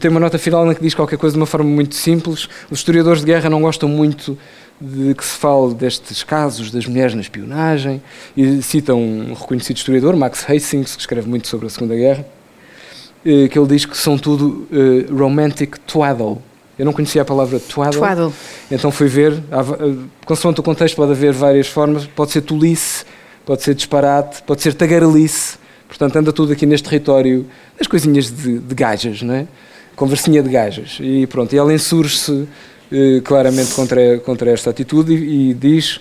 tem uma nota final na que diz qualquer coisa de uma forma muito simples. Os historiadores de guerra não gostam muito de que se fale destes casos das mulheres na espionagem e citam um reconhecido historiador, Max Hastings, que escreve muito sobre a Segunda Guerra, uh, que ele diz que são tudo uh, romantic twaddle. Eu não conhecia a palavra twaddle, twaddle. então fui ver. Consoante o contexto, pode haver várias formas. Pode ser tolice, pode ser disparate, pode ser tagarelice Portanto, anda tudo aqui neste território das coisinhas de, de gajas, não é? Conversinha de gajas. E pronto, e ela insurge-se eh, claramente contra, contra esta atitude e, e diz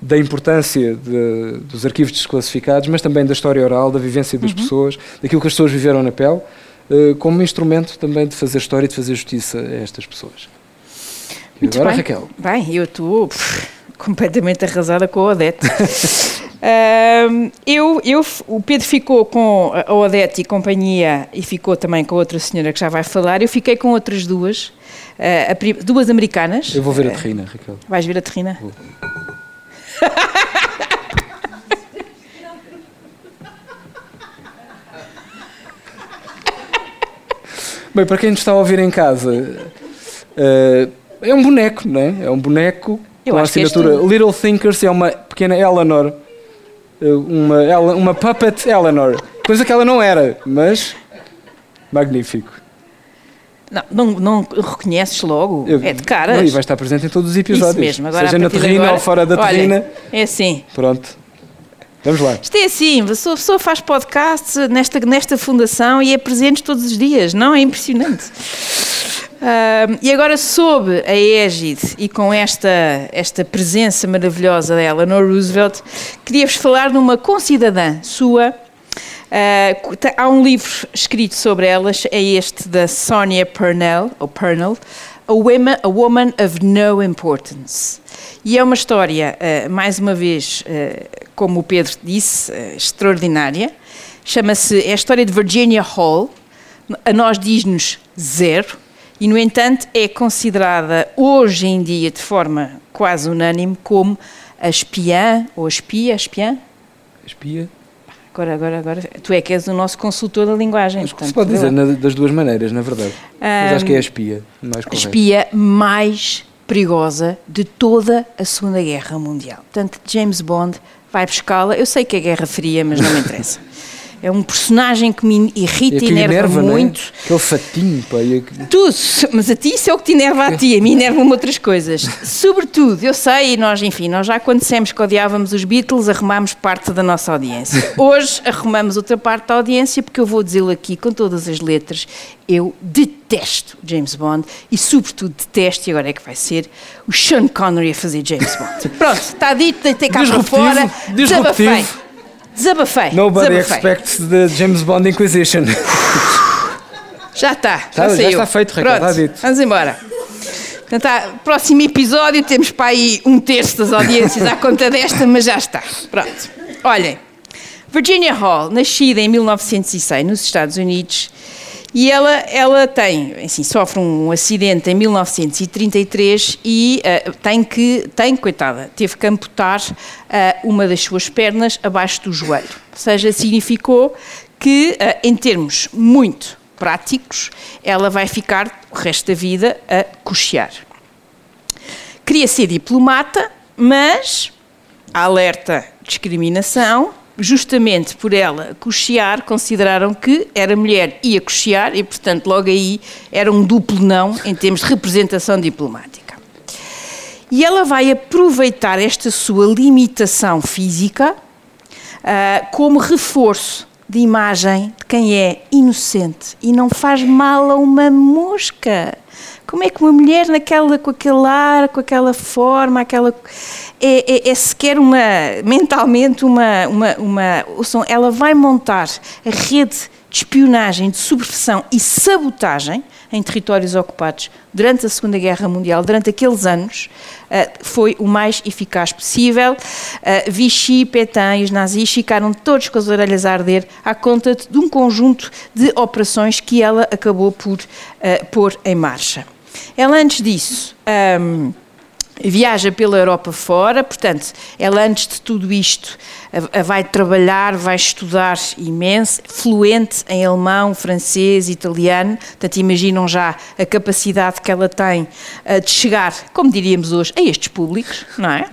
da importância de, dos arquivos desclassificados, mas também da história oral, da vivência das uhum. pessoas, daquilo que as pessoas viveram na pele, eh, como instrumento também de fazer história e de fazer justiça a estas pessoas. E agora, bem. Raquel. Bem, eu estou completamente arrasada com a Odete. [laughs] Uh, eu, eu, o Pedro ficou com a Odete e companhia e ficou também com outra senhora que já vai falar. Eu fiquei com outras duas, uh, duas americanas. Eu vou ver a terrina, Raquel. Vais ver a terrina? Vou. [laughs] Bem, para quem nos está a ouvir em casa, uh, é um boneco, não é? É um boneco eu com a assinatura. Little Thinkers, é uma pequena Eleanor uma, uma puppet Eleanor. Coisa que ela não era, mas magnífico. Não, não, não reconheces logo, Eu, é de caras. E vai estar presente em todos os episódios. Isso mesmo. Agora, Seja na terrina agora, ou fora da olha, terrina. É assim. Pronto. Vamos lá. Isto é assim, a pessoa faz podcast nesta, nesta fundação e é presente todos os dias, não? É impressionante. E agora, sob a égide e com esta, esta presença maravilhosa dela, no Roosevelt, queria-vos falar de uma concidadã sua. Uh, há um livro escrito sobre elas, é este da Sonia Purnell, ou Purnell, a Woman, a Woman of No Importance. E é uma história, uh, mais uma vez, uh, como o Pedro disse, extraordinária. Chama-se, é a história de Virginia Hall. A nós diz-nos zero, e, no entanto, é considerada hoje em dia, de forma quase unânime, como a espiã, ou a espia, espiã? Espia. Agora, agora, agora, tu é que és o nosso consultor da linguagem. Acho que se pode dizer na, das duas maneiras, na verdade. Um, Mas acho que é a espia mais correta. A espia mais perigosa de toda a Segunda Guerra Mundial. Portanto, James Bond vai buscá-la. Eu sei que é Guerra Fria, mas não me interessa. [laughs] É um personagem que me irrita e, enerva, enerva é? muito. É? Aquele fatinho, pá. E... Tu, mas a ti isso é o que te enerva a ti, a mim [laughs] enervam outras coisas. Sobretudo, eu sei, e nós, enfim, nós já quando dissemos que odiávamos os Beatles, arrumámos parte da nossa audiência. [laughs] Hoje arrumamos outra parte da audiência, porque eu vou dizê-lo aqui com todas as letras, eu detesto James Bond e, sobretudo, detesto, e agora é que vai ser, o Sean Connery a fazer James Bond. [laughs] Pronto, está dito, deitei cá para fora, desabafei. Desabafei. Nobody desabafei. expects the James Bond Inquisition. [laughs] Já está, já, já, já está feito, Raquel, está dito. Vamos embora. Portanto, tá, próximo episódio temos para aí um terço das audiências à conta desta, mas já está. Pronto. Olhem, Virginia Hall, nascida em 1906 nos Estados Unidos, e ela, ela tem, assim, sofre um acidente em 1933 e uh, tem que, tem, coitada, teve que amputar uh, uma das suas pernas abaixo do joelho. Ou seja, significou que, uh, em termos muito práticos, ela vai ficar o resto da vida a cochear. Queria ser diplomata, mas alerta discriminação justamente por ela cochear, consideraram que era mulher e ia cochear e, portanto, logo aí era um duplo não em termos de representação diplomática. E ela vai aproveitar esta sua limitação física uh, como reforço de imagem de quem é inocente e não faz mal a uma mosca. Como é que uma mulher naquela, com aquele ar, com aquela forma, aquela é, é, é sequer uma mentalmente uma, uma, uma ela vai montar a rede de espionagem, de subversão e sabotagem em territórios ocupados durante a Segunda Guerra Mundial, durante aqueles anos, eh, foi o mais eficaz possível. Eh, Vichy, Pétain e os nazis ficaram todos com as orelhas a arder à conta de um conjunto de operações que ela acabou por uh, pôr em marcha. Ela, antes disso, um, viaja pela Europa fora, portanto, ela antes de tudo isto vai trabalhar, vai estudar imenso, fluente em alemão, francês, italiano, portanto, imaginam já a capacidade que ela tem eh, de chegar, como diríamos hoje, a estes públicos, não é?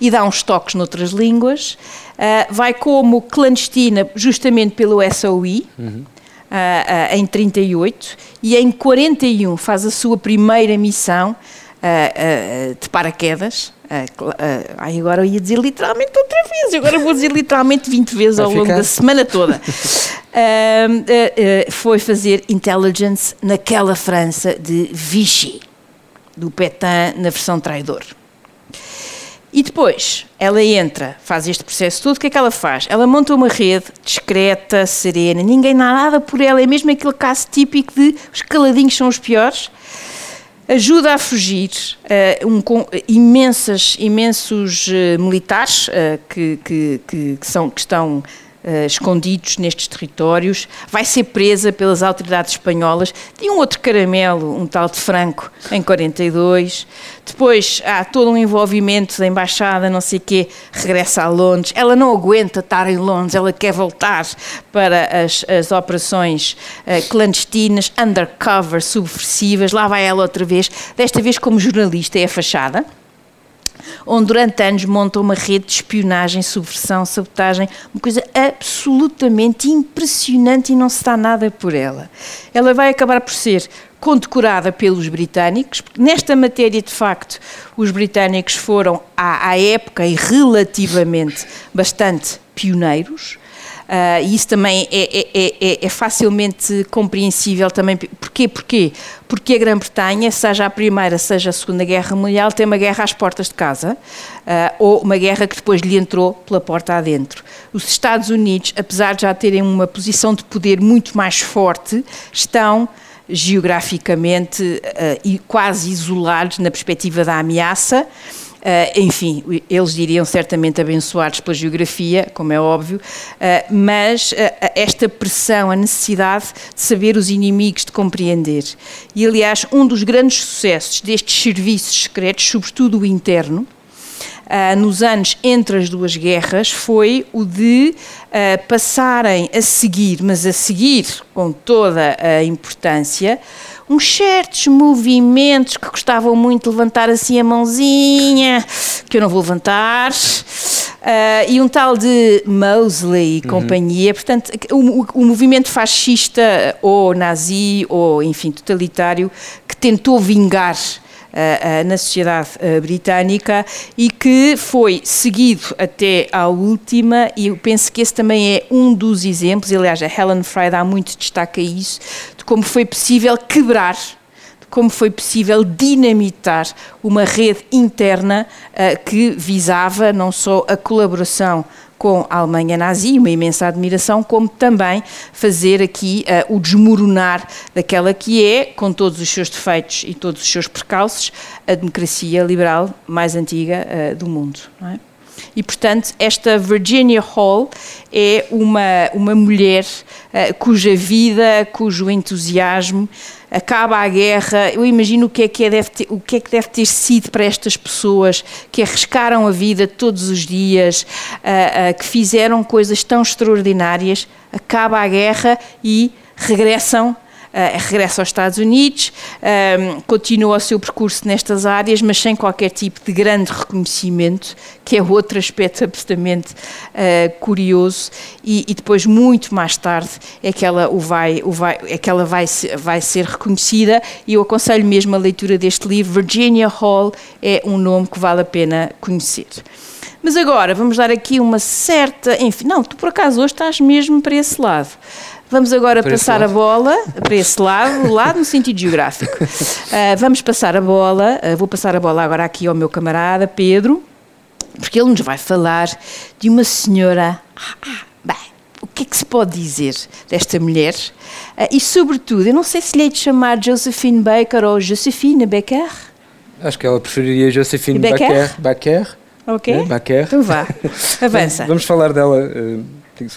E dá uns toques noutras línguas, eh, vai como clandestina justamente pelo SOI, uhum. Uh, uh, em 38 e em 41 faz a sua primeira missão uh, de paraquedas. Ai, agora eu ia dizer literalmente outra vez, agora vou dizer literalmente 20 vezes ao longo da semana toda. foi fazer intelligence naquela França de Vichy, do Pétain na versão traidor. E depois, ela entra, faz este processo todo, o que é que ela faz? Ela monta uma rede discreta, serena, ninguém nada por ela, é mesmo aquele caso típico de os caladinhos são os piores ajuda a fugir uh, um, com, imensas, imensos uh, militares uh, que, que, que, que, são, que estão Uh, escondidos nestes territórios, vai ser presa pelas autoridades espanholas. Tinha um outro caramelo, um tal de Franco, em 42. Depois há todo um envolvimento da embaixada, não sei quê, regressa a Londres. Ela não aguenta estar em Londres, ela quer voltar para as, as operações uh, clandestinas, undercover, subversivas. Lá vai ela outra vez, desta vez como jornalista, é a fachada onde durante anos monta uma rede de espionagem, subversão, sabotagem, uma coisa absolutamente impressionante e não se dá nada por ela. Ela vai acabar por ser condecorada pelos britânicos. Nesta matéria, de facto, os britânicos foram, à, à época e relativamente, bastante pioneiros. Uh, e isso também é, é, é, é, facilmente compreensível também. Porquê? Porquê? Porque a Grã-Bretanha, seja a Primeira, seja a Segunda Guerra Mundial, tem uma guerra às portas de casa, uh, ou uma guerra que depois lhe entrou pela porta adentro. Os Estados Unidos, apesar de já terem uma posição de poder muito mais forte, estão geograficamente uh, e quase isolados na perspectiva da ameaça. Uh, enfim, eles diriam certamente abençoados pela geografia, como é óbvio, uh, mas uh, esta pressão, a necessidade de saber os inimigos, de compreender. E, aliás, um dos grandes sucessos destes serviços secretos, sobretudo o interno, nos anos entre as duas guerras, foi o de passarem a seguir, mas a seguir com toda a importância, uns certos movimentos que gostavam muito de levantar assim a mãozinha, que eu não vou levantar, uh, e um tal de Mosley e uhum. companhia. Portanto, o, o, movimento fascista ou nazi ou, enfim, totalitário que tentou vingar na sociedade uh, britânica e que foi seguido até à última, e eu penso que esse também é um dos exemplos, aliás, a Helen Fry dá muito destaque a isso, como foi possível quebrar como foi possível dinamitar uma rede interna uh, que visava não só a colaboração com a Alemanha nazi, uma imensa admiração, como também fazer aqui uh, o desmoronar daquela que é, com todos os seus defeitos e todos os seus percalços, a democracia liberal mais antiga uh, do mundo. É? E, portanto, esta Virginia Hall é uma, uma mulher uh, cuja vida, cujo entusiasmo acaba a guerra. Eu imagino o que, é que é deve ter, o que é que deve ter sido para estas pessoas que arriscaram a vida todos os dias, uh, uh, que fizeram coisas tão extraordinárias. Acaba a guerra e regressam regressa aos Estados Unidos, um, continua o seu percurso nestas áreas, mas sem qualquer tipo de grande reconhecimento, que é outro aspecto absolutamente uh, curioso, e, e, depois, muito mais tarde, é que ela, o vai, o vai, é que ela vai, vai ser reconhecida, e eu aconselho mesmo a leitura deste livro, Virginia Hall é um nome que vale a pena conhecer. Mas agora, vamos dar aqui uma certa. Enfim, não, tu por acaso hoje estás mesmo para esse lado. Vamos agora para passar a bola para esse lado, o lado no sentido geográfico. Uh, [laughs] vamos passar a bola, uh, vou passar a bola agora aqui ao meu camarada Pedro, porque ele nos vai falar de uma senhora. Ah, ah bem, o que é que se pode dizer desta mulher? Uh, e, sobretudo, eu não sei se lhe hei de chamar Josephine Baker ou Josephine Becker. Acho que ela preferiria Josephine Becker. Becker. Ok. Né? Então vá, [laughs] avança. Vamos falar dela uh,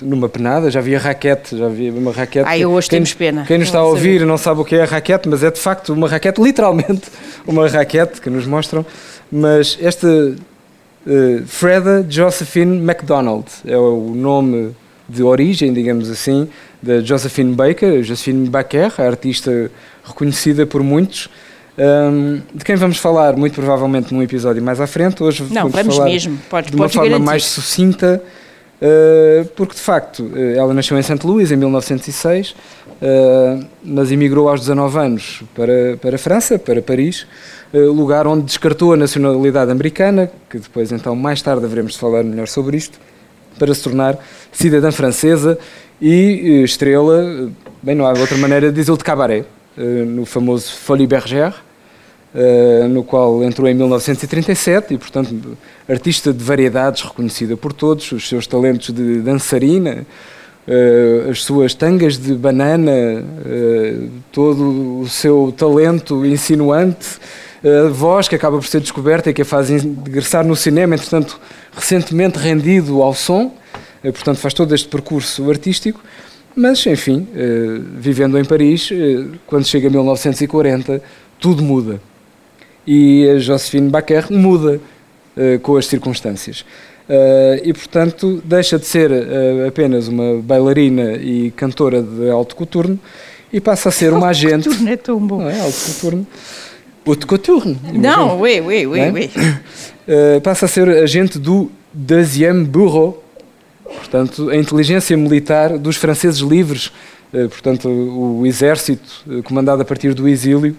numa penada, já havia raquete, já havia uma raquete. Ah, eu hoje quem, temos pena. Quem nos está a ouvir saber. não sabe o que é a raquete, mas é de facto uma raquete, literalmente [laughs] uma raquete que nos mostram. Mas esta uh, Freda Josephine MacDonald é o nome de origem, digamos assim, da Josephine Baker, Josephine Baker, a artista reconhecida por muitos um, de quem vamos falar muito provavelmente num episódio mais à frente. Hoje Não, vamos, vamos falar mesmo. Pode, de uma forma garantir. mais sucinta, porque de facto uh, ela nasceu em St. Louis em 1906, uh, mas emigrou aos 19 anos para, para a França, para Paris, lugar onde descartou a nacionalidade americana, que depois então mais tarde haveremos de falar melhor sobre isto, para se tornar cidadã francesa e estrela, bem não há outra maneira de dizer de cabaré. Eh, no famoso Folie Bergère, eh, no qual entrou em 1937 e, portanto, artista de variedades reconhecida por todos, os seus talentos de dançarina, eh, as suas tangas de banana, todo o seu talento insinuante, a voz que acaba por ser descoberta e que a faz ingressar no cinema, entretanto, recentemente rendido ao som, portanto, faz todo este percurso artístico. Mas, enfim, eh, vivendo em Paris, eh, quando chega 1940, tudo muda. E a Josephine Baker muda eh, com as circunstâncias. e, portanto, deixa de ser apenas uma bailarina e cantora de alto coturno e passa a ser uma [laughs] agente. Coturno é tão bom. Não é? Alto coturno. Haute couture. Não, oui, oui, oui, é? oui. [coughs] passa a ser agente do Deuxième Bureau Portanto, a inteligência militar dos franceses livres, portanto, o exército comandado a partir do exílio,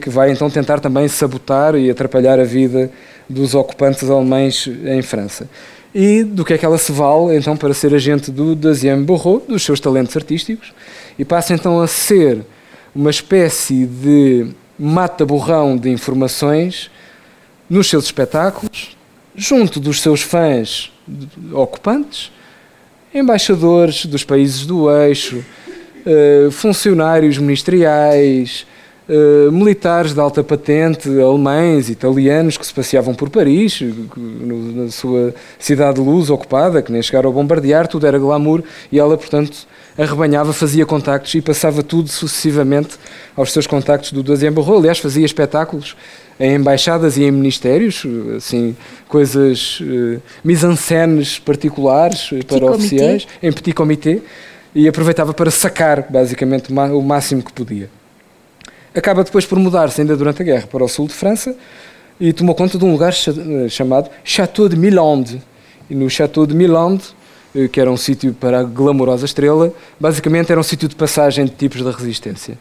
que vai então tentar também sabotar e atrapalhar a vida dos ocupantes alemães em França. E do que é que ela se vale então para ser agente do Deuxième Bureau, dos seus talentos artísticos, e passa então a ser uma espécie de mata-borrão de informações nos seus espetáculos, junto dos seus fãs ocupantes, embaixadores dos países do eixo, uh, funcionários ministeriais, uh, militares de alta patente, alemães, italianos que se passeavam por Paris, no, na sua cidade de luz ocupada, que nem chegaram a bombardear, tudo era glamour e ela, portanto, arrebanhava, fazia contactos e passava tudo sucessivamente aos seus contactos do Bureau. Aliás, fazia espetáculos em embaixadas e em ministérios, assim, coisas, uh, mise-en-scènes particulares petit para comité. oficiais, em petit comité, e aproveitava para sacar, basicamente, o máximo que podia. Acaba depois por mudar-se, ainda durante a guerra, para o sul de França, e tomou conta de um lugar eh, chamado Château de Milande. E no Château de Milande, eh, que era um sítio para a glamourosa estrela, basicamente era um sítio de passagem de tipos da resistência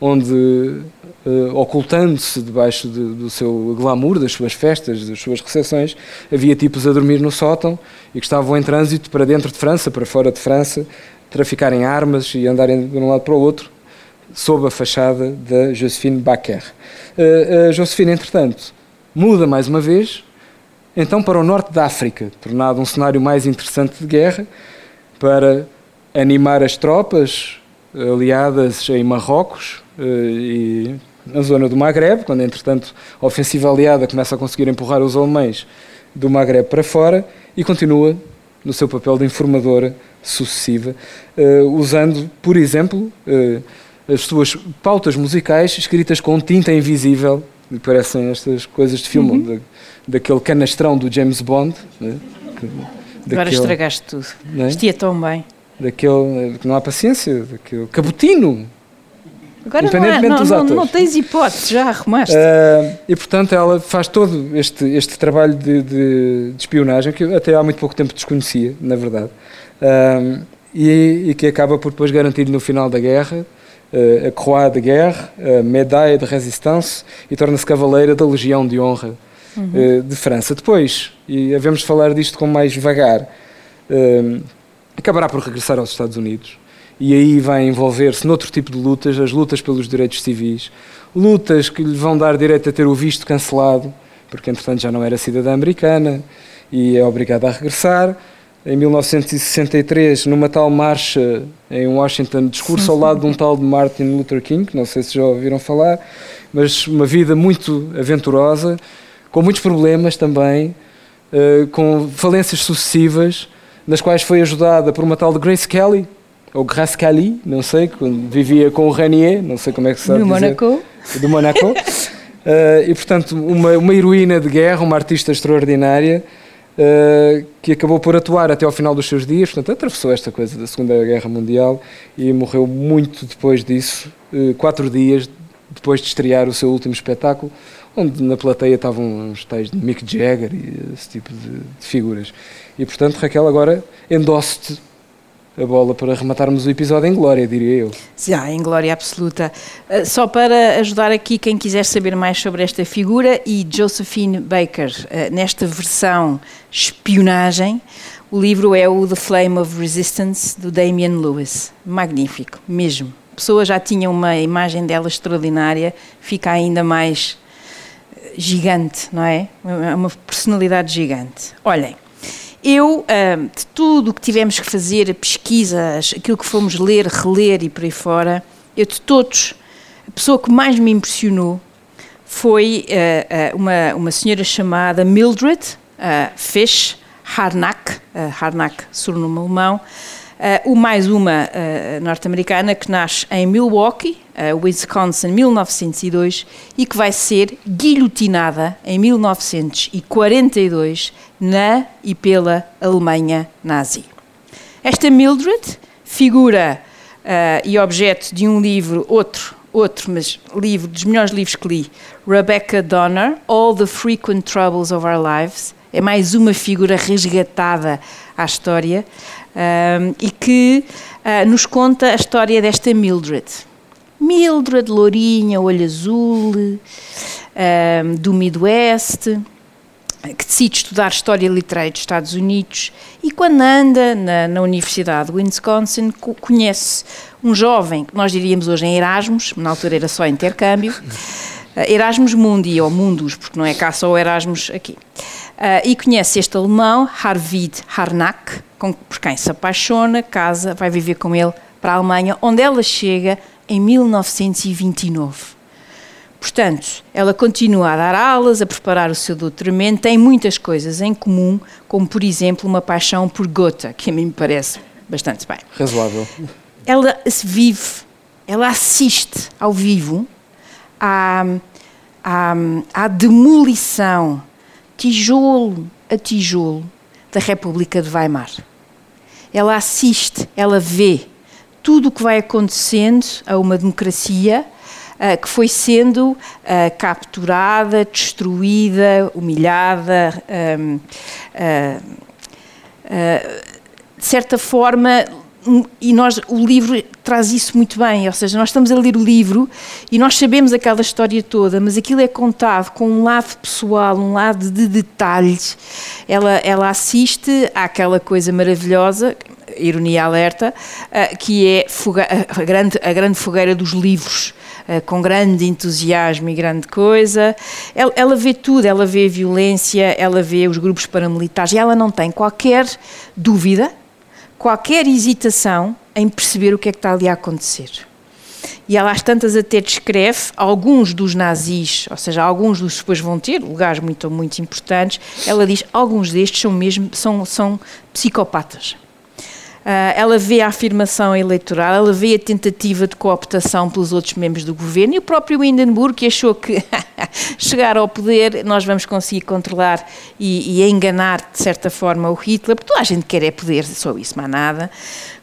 onde, uh, ocultando-se debaixo de, do seu glamour, das suas festas, das suas recepções, havia tipos a dormir no sótão e que estavam em trânsito para dentro de França, para fora de França, traficarem armas e andarem de um lado para o outro, sob a fachada da Josephine Baker. A Josephine, entretanto, muda mais uma vez, então para o norte da África, tornado um cenário mais interessante de guerra, para animar as tropas aliadas em Marrocos eh, e na zona do Maghreb, quando entretanto a ofensiva aliada começa a conseguir empurrar os alemães do Maghreb para fora e continua no seu papel de informadora sucessiva, usando, por exemplo, as suas pautas musicais escritas com tinta invisível, parecem estas coisas de filme, uhum. da, daquele canastrão do James Bond. Né? Agora estragaste tudo. Né? Vestia tão bem daquele que não há paciência, daquele cabotino. Agora independentemente não, há, não, dos atores. Não, não tens hipótese, já arrumaste. Uh, e portanto ela faz todo este, este trabalho de, de, de, espionagem que até há muito pouco tempo desconhecia, na verdade, uh, e, e, que acaba por depois garantir no final da guerra a Croix de Guerre, a Médaille de Résistance e torna-se cavaleira da Legião de Honra uhum. de França. Depois, e havemos de falar disto com mais vagar, acabará por regressar aos Estados Unidos e aí vai envolver-se noutro tipo de lutas, as lutas pelos direitos civis, lutas que lhe vão dar direito a ter o visto cancelado, porque entretanto já não era cidadã americana e é obrigada a regressar. Em 1963, numa tal marcha em Washington, discurso ao lado de um tal de Martin Luther King, não sei se já ouviram falar, mas uma vida muito aventurosa, com muitos problemas também, eh, com falências sucessivas, nas quais foi ajudada por uma tal de Grace Kelly, ou Grace Kelly, não sei, quando vivia com o Renier, não sei como é que se sabe Do dizer. Monaco. Do Monaco. Uh, [laughs] e, portanto, uma, uma heroína de guerra, uma artista extraordinária, uh, que acabou por atuar até ao final dos seus dias, portanto, atravessou esta coisa da Segunda Guerra Mundial e morreu muito depois disso, uh, quatro dias depois de estrear o seu último espetáculo, onde na plateia estavam uns tais de Mick Jagger e esse tipo de, de figuras. E, portanto, Raquel, agora endosso-te a bola para rematarmos o episódio em glória, diria eu. Já, em glória absoluta. Uh, Só para ajudar aqui quem quiser saber mais sobre esta figura e Josephine Baker, uh, nesta versão espionagem, o livro é o The Flame of Resistance, do Damian Lewis. Magnífico, mesmo. A pessoa já tinha uma imagem dela extraordinária, fica ainda mais eh, gigante, não é? É uma personalidade gigante. Olhem, eu, de tudo o que tivemos que fazer, pesquisas, aquilo que fomos ler, reler e por aí fora, eu de todos, a pessoa que mais me impressionou foi ah, ah, uma, uma senhora chamada Mildred ah, Fish Harnack, Harnack, sobrenome alemão, o mais uma ah, norte-americana que nasce em Milwaukee, ah, Wisconsin, 1902, e que vai ser guilhotinada em 1942 na e pela Alemanha nazi. Esta Mildred, figura ah, e objeto de um livro, outro, outro, mas livro, dos melhores livros que li, Rebecca Donner, All the Frequent Troubles of Our Lives, é mais uma figura resgatada à história ah, e que ah, nos conta a história desta Mildred. Mildred, lourinha, olho azul, ah, do Midwest, que decide estudar História Literária dos Estados Unidos e quando anda na, na Universidade de Wisconsin co- conhece um jovem, que nós diríamos hoje em Erasmus, na altura era só intercâmbio, [laughs] Erasmus Mundi, ou Mundus, porque não é cá só o Erasmus aqui. Eh, e conhece este alemão, Harvid Harnack, com, por quem se apaixona, casa, vai viver com ele para a Alemanha, onde ela chega em 1929. Portanto, ela continua a dar aulas, a preparar o seu doutoramento, tem muitas coisas em comum, como por exemplo uma paixão por Goethe, que a mim me parece bastante bem. Razoável. Ela vive, ela assiste ao vivo à, à, à demolição, tijolo a tijolo, da República de Weimar. Ela assiste, ela vê tudo o que vai acontecendo a uma democracia ah, que foi sendo ah, capturada, destruída, humilhada, ah, de certa forma, e nós o livro traz isso muito bem, ou seja, nós estamos a ler o livro e nós sabemos aquela história toda, mas aquilo é contado com um lado pessoal, um lado de detalhes. Ela, ela assiste àquela coisa maravilhosa, ironia alerta, ah, que é a, grande, a grande fogueira dos livros. ah, Com grande entusiasmo e grande coisa, ela, ela vê tudo, ela vê a violência, ela vê os grupos paramilitares e ela não tem qualquer dúvida qualquer hesitação em perceber o que é que está ali a acontecer. E ela às tantas até descreve alguns dos nazis, ou seja, alguns dos depois vão ter lugares muito, muito importantes, ela diz alguns destes são mesmo, são, são psicopatas. Ah, ela vê a afirmação eleitoral, ela vê a tentativa de cooptação pelos outros membros do governo e o próprio Hindenburg que achou que [laughs] chegar ao poder nós vamos conseguir controlar e, e enganar de certa forma o Hitler, porque toda a gente quer é poder, só isso, mais nada.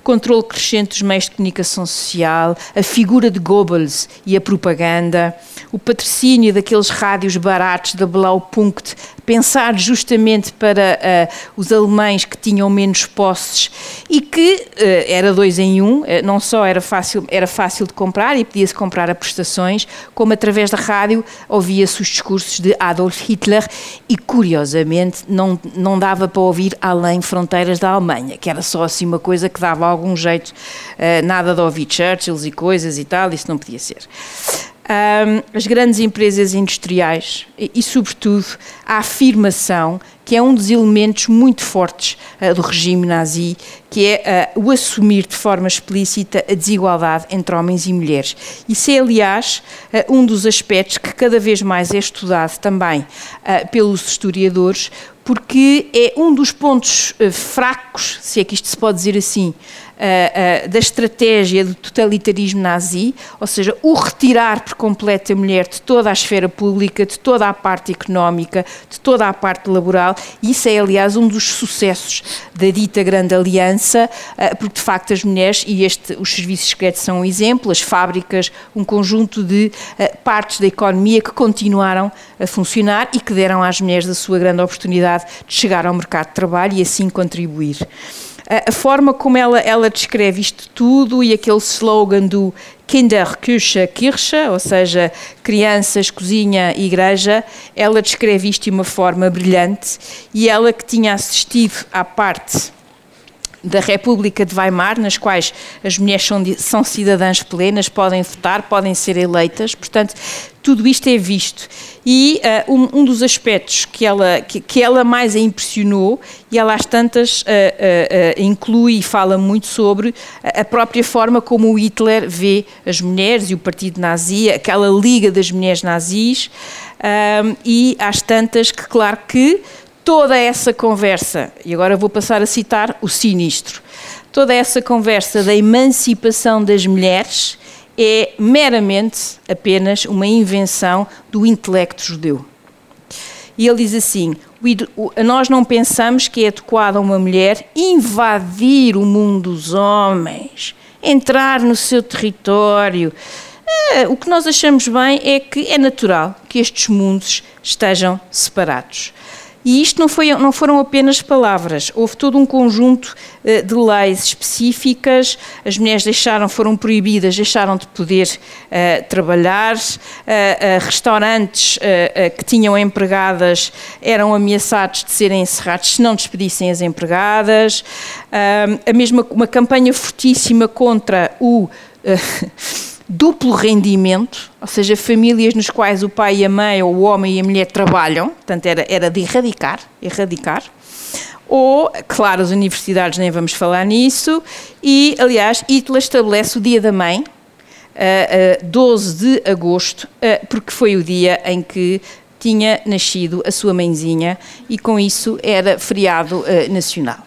Controle crescente dos meios de comunicação social, a figura de Goebbels e a propaganda, o patrocínio daqueles rádios baratos da Blaupunkt, pensar justamente para ah, os alemães que tinham menos posses e que ah, era dois em um, ah, não só era fácil, era fácil de comprar e podia-se comprar a prestações, como através da rádio ouvia-se os discursos de Adolf Hitler e, curiosamente, não, não dava para ouvir além fronteiras da Alemanha, que era só assim uma coisa que dava algum jeito, uh, nada de ouvir Churchills e coisas e tal, isso não podia ser. Um, as grandes empresas industriais e, e, sobretudo, a afirmação que é um dos elementos muito fortes uh, do regime nazi, que é uh, o assumir de forma explícita a desigualdade entre homens e mulheres. Isso é, aliás, uh, um dos aspectos que cada vez mais é estudado também pelos historiadores, porque é um dos pontos fracos, se é que isto se pode dizer assim, uh, uh, da estratégia do totalitarismo nazi, ou seja, o retirar por completo a mulher de toda a esfera pública, de toda a parte económica, de toda a parte laboral. Isso é, aliás, um dos sucessos da dita Grande Aliança, uh, porque de facto as mulheres, e este, os serviços secretos são um exemplo, as fábricas, um conjunto de partes da economia que continuaram a funcionar e que deram às mulheres a sua grande oportunidade de chegar ao mercado de trabalho e assim contribuir a forma como ela, ela descreve isto tudo e aquele slogan do Kinderküche Kirche, ou seja, crianças, cozinha, igreja, ela descreve isto de uma forma brilhante e ela que tinha assistido à parte da República de Weimar, nas quais as mulheres são, são cidadãs plenas, podem votar, podem ser eleitas, portanto, tudo isto é visto. E uh, um, um, dos aspectos que ela, que, que, ela mais a impressionou, e ela às tantas uh, uh, inclui e fala muito sobre a própria forma como o Hitler vê as mulheres e o partido nazi, aquela liga das mulheres nazis, e às tantas que, claro que toda essa conversa, e agora vou passar a citar o sinistro, toda essa conversa da emancipação das mulheres é meramente apenas uma invenção do intelecto judeu. E ele diz assim: nós não pensamos que é adequado a uma mulher invadir o mundo dos homens, entrar no seu território. É, o que nós achamos bem é que é natural que estes mundos estejam separados. E isto não, foi, não foram apenas palavras, houve todo um conjunto uh, de leis específicas, as mulheres deixaram, foram proibidas, deixaram de poder uh, trabalhar, uh, restaurantes que tinham empregadas eram ameaçados de serem encerrados se não despedissem as empregadas, a mesma, uma campanha fortíssima contra o [laughs] duplo rendimento, ou seja, famílias nos quais o pai e a mãe, ou o homem e a mulher trabalham, portanto era, era de erradicar, erradicar. Ou, claro, as universidades nem vamos falar nisso, e aliás, Hitler estabelece o Dia da Mãe, uh, uh, 12 de agosto, uh, porque foi o dia em que tinha nascido a sua mãezinha e com isso era feriado nacional.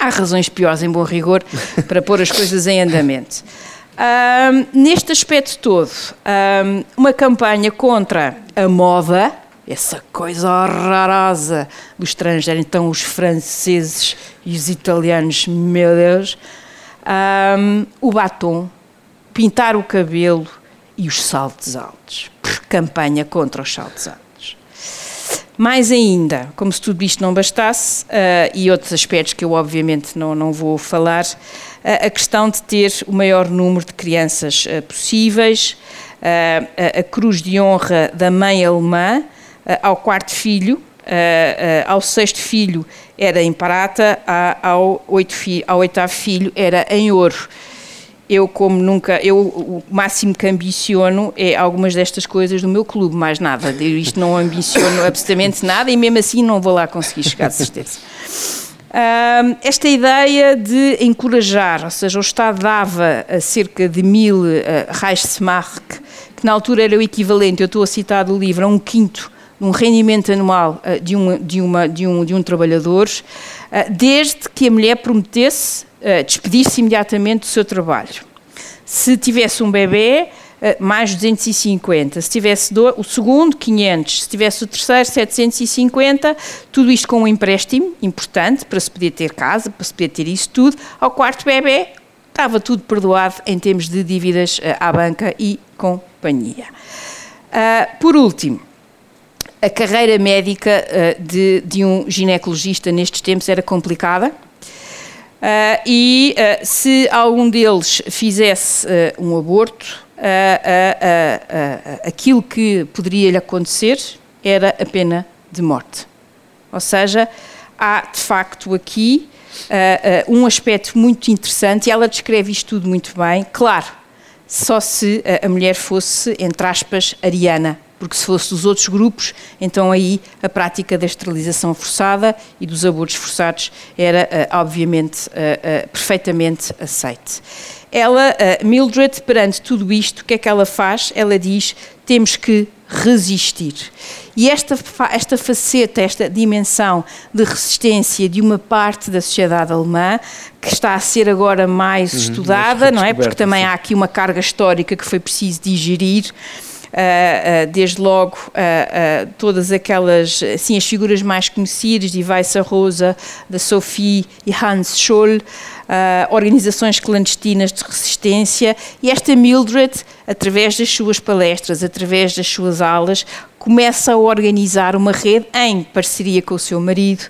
Há razões piores, em bom rigor, para pôr as coisas em andamento. Um, neste aspecto todo, um, uma campanha contra a moda, essa coisa horrorosa do estrangeiro, então os franceses e os italianos, meu Deus, um, o batom, pintar o cabelo e os saltos altos. Campanha contra os saltos altos. Mais ainda, como se tudo isto não bastasse, uh, e outros aspectos que eu obviamente não, não vou falar, a questão de ter o maior número de crianças eh, possíveis, a cruz de honra da mãe alemã ao quarto filho, ao sexto filho era em prata, ao oitavo filho era em ouro. Eu, como nunca, eu o máximo que ambiciono é algumas destas coisas do meu clube, mais nada. Eu isto não ambiciono absolutamente nada e mesmo assim não vou lá conseguir chegar, de certeza esta ideia de encorajar, ou seja, o Estado dava cerca de mil uh, Reichsmark, que na altura era o equivalente, eu estou a citar do livro, a um quinto um rendimento anual uh, de, um, de, uma, de, um, de um trabalhador, uh, desde que a mulher prometesse uh, despedir-se imediatamente do seu trabalho. Se tivesse um bebê, eh, mais 250. Se tivesse do, o segundo, 500. Se tivesse o terceiro, 750. Tudo isto com um empréstimo importante para se poder ter casa, para se poder ter isso tudo. Ao quarto bebê, estava tudo perdoado em termos de dívidas eh, à banca e companhia. Uh, por último, a carreira médica uh, de, de, um ginecologista nestes tempos era complicada. Uh, e se algum deles fizesse um aborto, aquilo que poderia lhe acontecer era a pena de morte. Ou seja, há de facto aqui uh, uh, um aspecto muito interessante e ela descreve isto tudo muito bem. Claro, só se a mulher fosse, entre aspas, ariana, porque se fosse dos outros grupos, então aí a prática da esterilização forçada e dos abortos forçados era, obviamente, perfeitamente aceite. Ela, Mildred, perante tudo isto, o que é que ela faz? Ela diz: temos que resistir. E esta, esta faceta, esta dimensão de resistência de uma parte da sociedade alemã, que está a ser agora mais uhum, estudada, não é? Porque também sim. há aqui uma carga histórica que foi preciso digerir. Uh, uh, desde logo uh, todas aquelas, assim, as figuras mais conhecidas de Weissa Rosa, da Sophie e Hans Scholl, organizações clandestinas de resistência, e esta Mildred, através das suas palestras, através das suas aulas, começa a organizar uma rede em parceria com o seu marido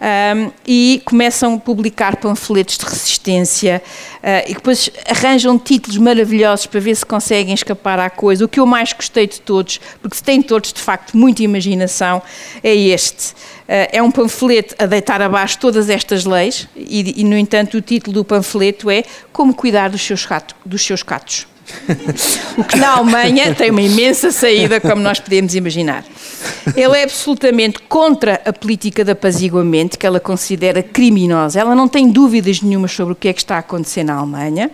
um, e começam a publicar panfletos de resistência uh, e depois arranjam títulos maravilhosos para ver se conseguem escapar à coisa. O que eu mais gostei de todos, porque se têm todos de facto muita imaginação, é este. Uh, é um panfleto a deitar abaixo todas estas leis e, e, no entanto, o título do panfleto é Como Cuidar dos Seus, gato, dos seus Gatos. O que na Alemanha tem uma imensa saída, como nós podemos imaginar. Ele é absolutamente contra a política de apaziguamento, que ela considera criminosa. Ela não tem dúvidas nenhumas sobre o que é que está a acontecer na Alemanha.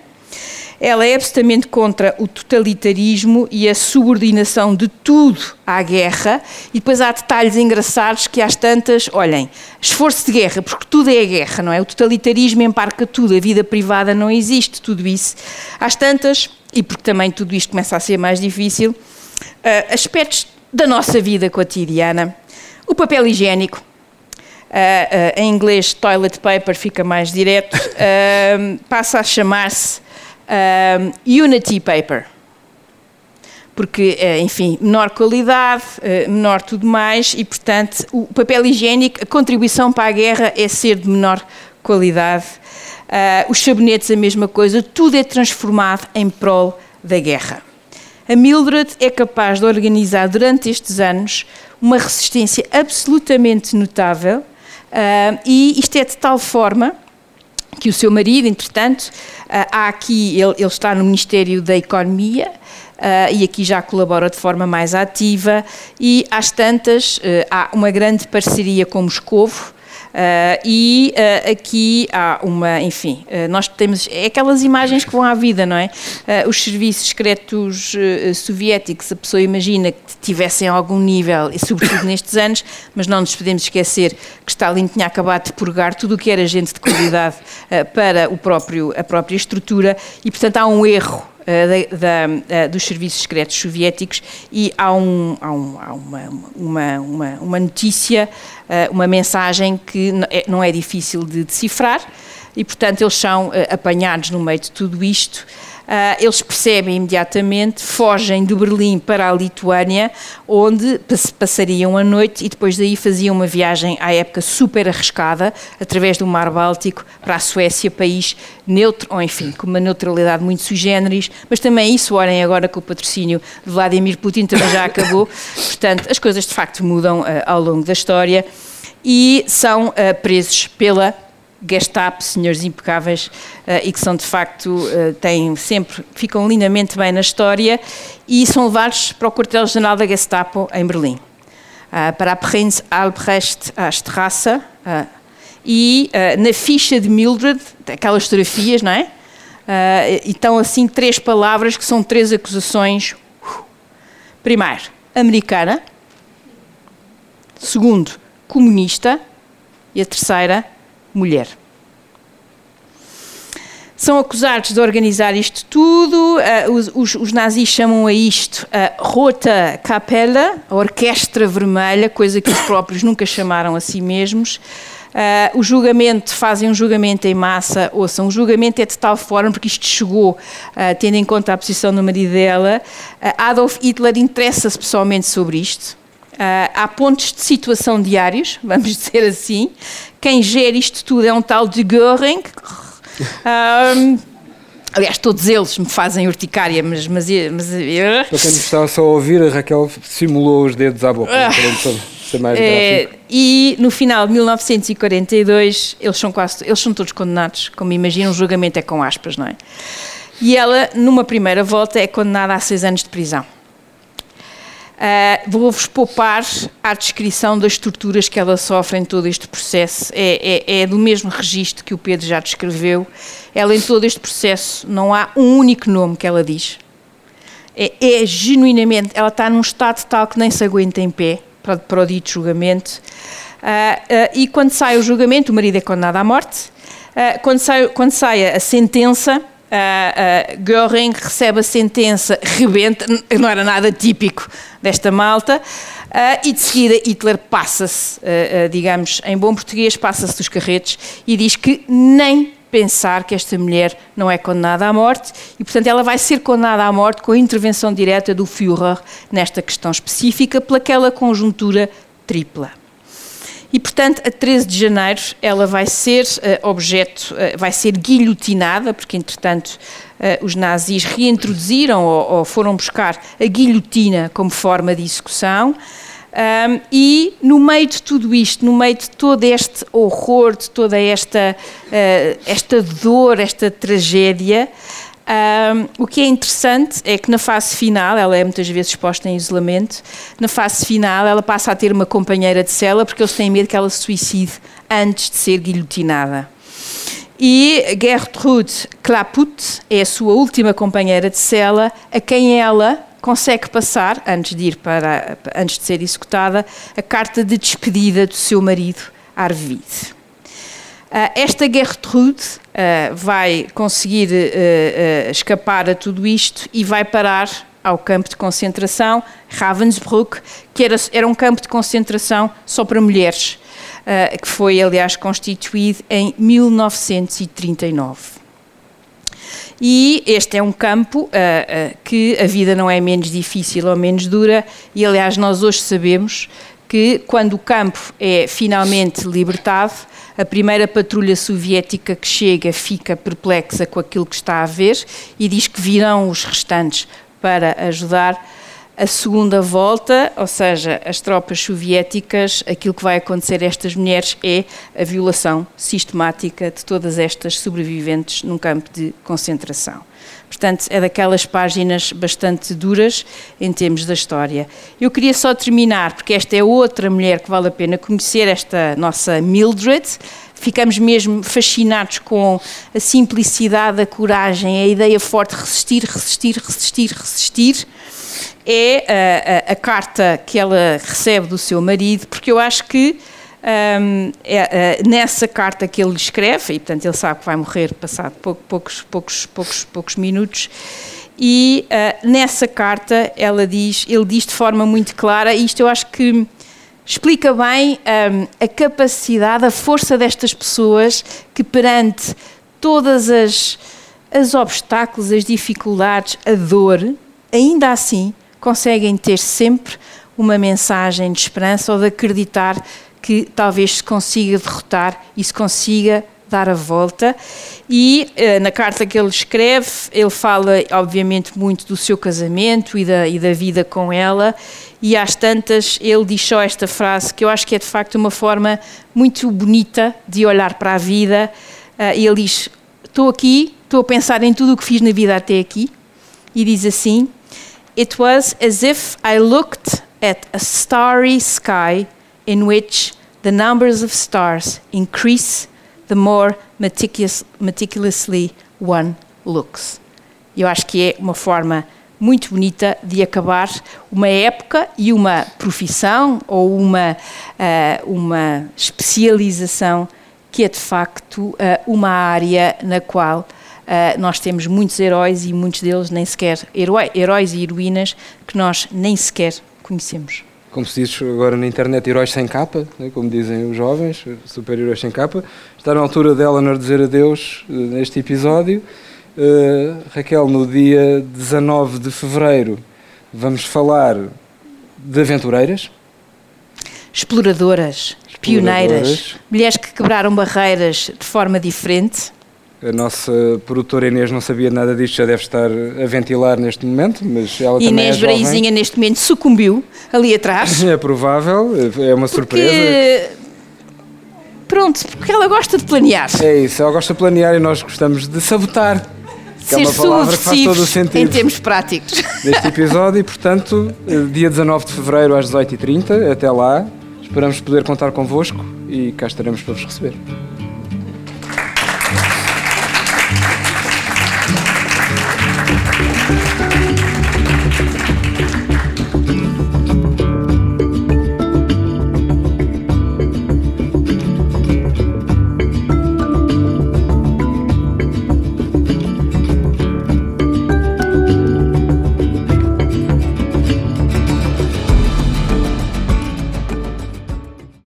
Ela é absolutamente contra o totalitarismo e a subordinação de tudo à guerra. E depois há detalhes engraçados que às tantas, olhem, esforço de guerra, porque tudo é guerra, não é? O totalitarismo emparca tudo, a vida privada não existe, tudo isso. Às tantas, e porque também tudo isto começa a ser mais difícil, uh, aspectos da nossa vida cotidiana. O papel higiênico, uh, uh, em inglês toilet paper fica mais direto, [laughs] passa a chamar-se Unity Paper. Porque, enfim, menor qualidade, menor tudo mais, e portanto o papel higiênico, a contribuição para a guerra é ser de menor qualidade Uh, os sabonetes, a mesma coisa, tudo é transformado em prol da guerra. A Mildred é capaz de organizar durante estes anos uma resistência absolutamente notável uh, e isto é de tal forma que o seu marido, entretanto, uh, há aqui, ele, ele, está no Ministério da Economia uh, e aqui já colabora de forma mais ativa e às tantas há uma grande parceria com Moscovo Uh, e uh, aqui há uma, enfim, uh, nós temos, é aquelas imagens que vão à vida, não é? os serviços secretos soviéticos, a pessoa imagina que tivessem algum nível, e sobretudo [coughs] nestes anos, mas não nos podemos esquecer que Stalin tinha acabado de purgar tudo o que era gente de qualidade para o próprio, a própria estrutura e, portanto, há um erro da, da, eh, dos serviços secretos soviéticos e há, um, há, um, há uma, uma, uma, uma, notícia, eh, uma mensagem que não é, é difícil de decifrar e, portanto, eles são apanhados no meio de tudo isto eles percebem imediatamente, fogem de Berlim para a Lituânia, onde passariam a noite e depois daí faziam uma viagem à época super arriscada, através do Mar Báltico para a Suécia, país neutro, ou enfim, com uma neutralidade muito sui generis, mas também isso, olhem agora que o patrocínio de Vladimir Putin também já acabou, [laughs] portanto, as coisas de facto mudam uh, ao longo da história e são uh, presos pela Gestapo, senhores impecáveis uh, e que são de facto, uh, têm sempre, ficam lindamente bem na história e são levados para o quartel-general da Gestapo em Berlim, uh, para a Prinz Albrecht Strasse e na ficha de Mildred, aquelas fotografias, não é? e estão assim três palavras que são três acusações. Primeiro, americana. Segundo, comunista. E a terceira, mulher. São acusados de organizar isto tudo, uh, os, os, os, nazis chamam a isto a Rota Capella, a Orquestra Vermelha, coisa que os [coughs] próprios nunca chamaram a si mesmos. Uh, o julgamento, fazem um julgamento em massa, ouçam, o julgamento é de tal forma, porque isto chegou, uh, tendo em conta a posição do marido dela, Adolf Hitler interessa-se pessoalmente sobre isto. Uh, há pontos de situação diários, [laughs] vamos dizer assim. Quem gera isto tudo é um tal de Göring. [laughs] Um, aliás, todos eles me fazem urticária, mas. mas, mas Para quem está só a ouvir, a Raquel simulou os dedos à boca. É mais é, e no final de 1942, eles são quase, eles são todos condenados, como imaginam, o julgamento é com aspas, não é? E ela, numa primeira volta, é condenada a seis anos de prisão. Uh, Vou-vos poupar à descrição das torturas que ela sofre em todo este processo. É, é, é, do mesmo registro que o Pedro já descreveu. Ela, em todo este processo, não há um único nome que ela diz. É, é genuinamente, ela está num estado tal que nem se aguenta em pé para, para o dito julgamento. Uh, uh, e quando sai o julgamento, o marido é condenado à morte. quando, sai, quando sai a sentença, Uh, uh, Göring recebe a sentença, rebenta, não era nada típico desta malta, uh, e de seguida Hitler passa-se, digamos, em bom português, passa-se dos carretes e diz que nem pensar que esta mulher não é condenada à morte e, portanto, ela vai ser condenada à morte com a intervenção direta do Führer nesta questão específica, pelaquela conjuntura tripla. E, portanto, a 13 de janeiro ela vai ser uh, objeto, uh, vai ser guilhotinada, porque, entretanto, uh, os nazis reintroduziram ou, ou, foram buscar a guilhotina como forma de execução. Um, e no meio de tudo isto, no meio de todo este horror, de toda esta, esta dor, esta tragédia, um, o que é interessante é que na fase final, ela é muitas vezes exposta em isolamento, na fase final ela passa a ter uma companheira de cela porque eles têm medo que ela se suicide antes de ser guilhotinada. E Gertrude Claput é a sua última companheira de cela, a quem ela consegue passar, antes de ir para, antes de ser executada, a carta de despedida do seu marido, Arvid. Uh, esta Gertrude uh, vai conseguir uh, escapar a tudo isto e vai parar ao campo de concentração Ravensbrück, que era, era um campo de concentração só para mulheres, que foi, aliás, constituído em 1939. E este é um campo uh, uh, que a vida não é menos difícil ou menos dura, e aliás, nós hoje sabemos que quando o campo é finalmente libertado, a primeira patrulha soviética que chega fica perplexa com aquilo que está a ver e diz que virão os restantes para ajudar. A segunda volta, ou seja, as tropas soviéticas, aquilo que vai acontecer a estas mulheres é a violação sistemática de todas estas sobreviventes num campo de concentração. Portanto, é daquelas páginas bastante duras em termos da história. Eu queria só terminar, porque esta é outra mulher que vale a pena conhecer, esta nossa Mildred. Ficamos mesmo fascinados com a simplicidade, a coragem, a ideia forte de resistir, resistir, resistir, resistir. É a, a, a carta que ela recebe do seu marido, porque eu acho que um, é, é, nessa carta que ele escreve, e portanto ele sabe que vai morrer passado pouco, poucos, poucos, poucos, poucos minutos, e uh, nessa carta ela diz, ele diz de forma muito clara, e isto eu acho que explica bem um, a capacidade, a força destas pessoas que perante todas as, as obstáculos, as dificuldades, a dor, ainda assim conseguem ter sempre uma mensagem de esperança ou de acreditar que talvez se consiga derrotar e se consiga dar a volta. E uh, na carta que ele escreve, ele fala, obviamente, muito do seu casamento e da, e da vida com ela. E às tantas, ele diz só esta frase que eu acho que é de facto uma forma muito bonita de olhar para a vida. Uh, e ele diz: Estou aqui, estou a pensar em tudo o que fiz na vida até aqui. E diz assim: It was as if I looked at a starry sky in which the numbers of stars increase the more meticulous, meticulously one looks. Eu acho que é uma forma muito bonita de acabar uma época e uma profissão ou uma, uh, uma especialização que é de facto uh, uma área na qual uh, nós temos muitos heróis e muitos deles nem sequer heróis e heroínas que nós nem sequer conhecemos como se diz agora na internet, heróis sem capa, né, como dizem os jovens, super-heróis sem capa. Está na altura de Eleanor dizer adeus uh, neste episódio. Uh, Raquel, no dia 19 de fevereiro, vamos falar de aventureiras. Exploradoras, Exploradoras, pioneiras, mulheres que quebraram barreiras de forma diferente. A nossa produtora Inês não sabia nada disto, já deve estar a ventilar neste momento, mas ela também Inês é jovem. Braizinha neste momento sucumbiu ali atrás. [laughs] É provável, é uma surpresa. Porque, pronto, porque ela gosta de planear. É isso, ela gosta de planear e nós gostamos de sabotar. Que é Ser uma palavra que faz todo o subversivos em sentido termos práticos. deste episódio e, portanto, eh, dia 19 de fevereiro às 18h30, até lá, esperamos poder contar convosco e cá estaremos para vos receber.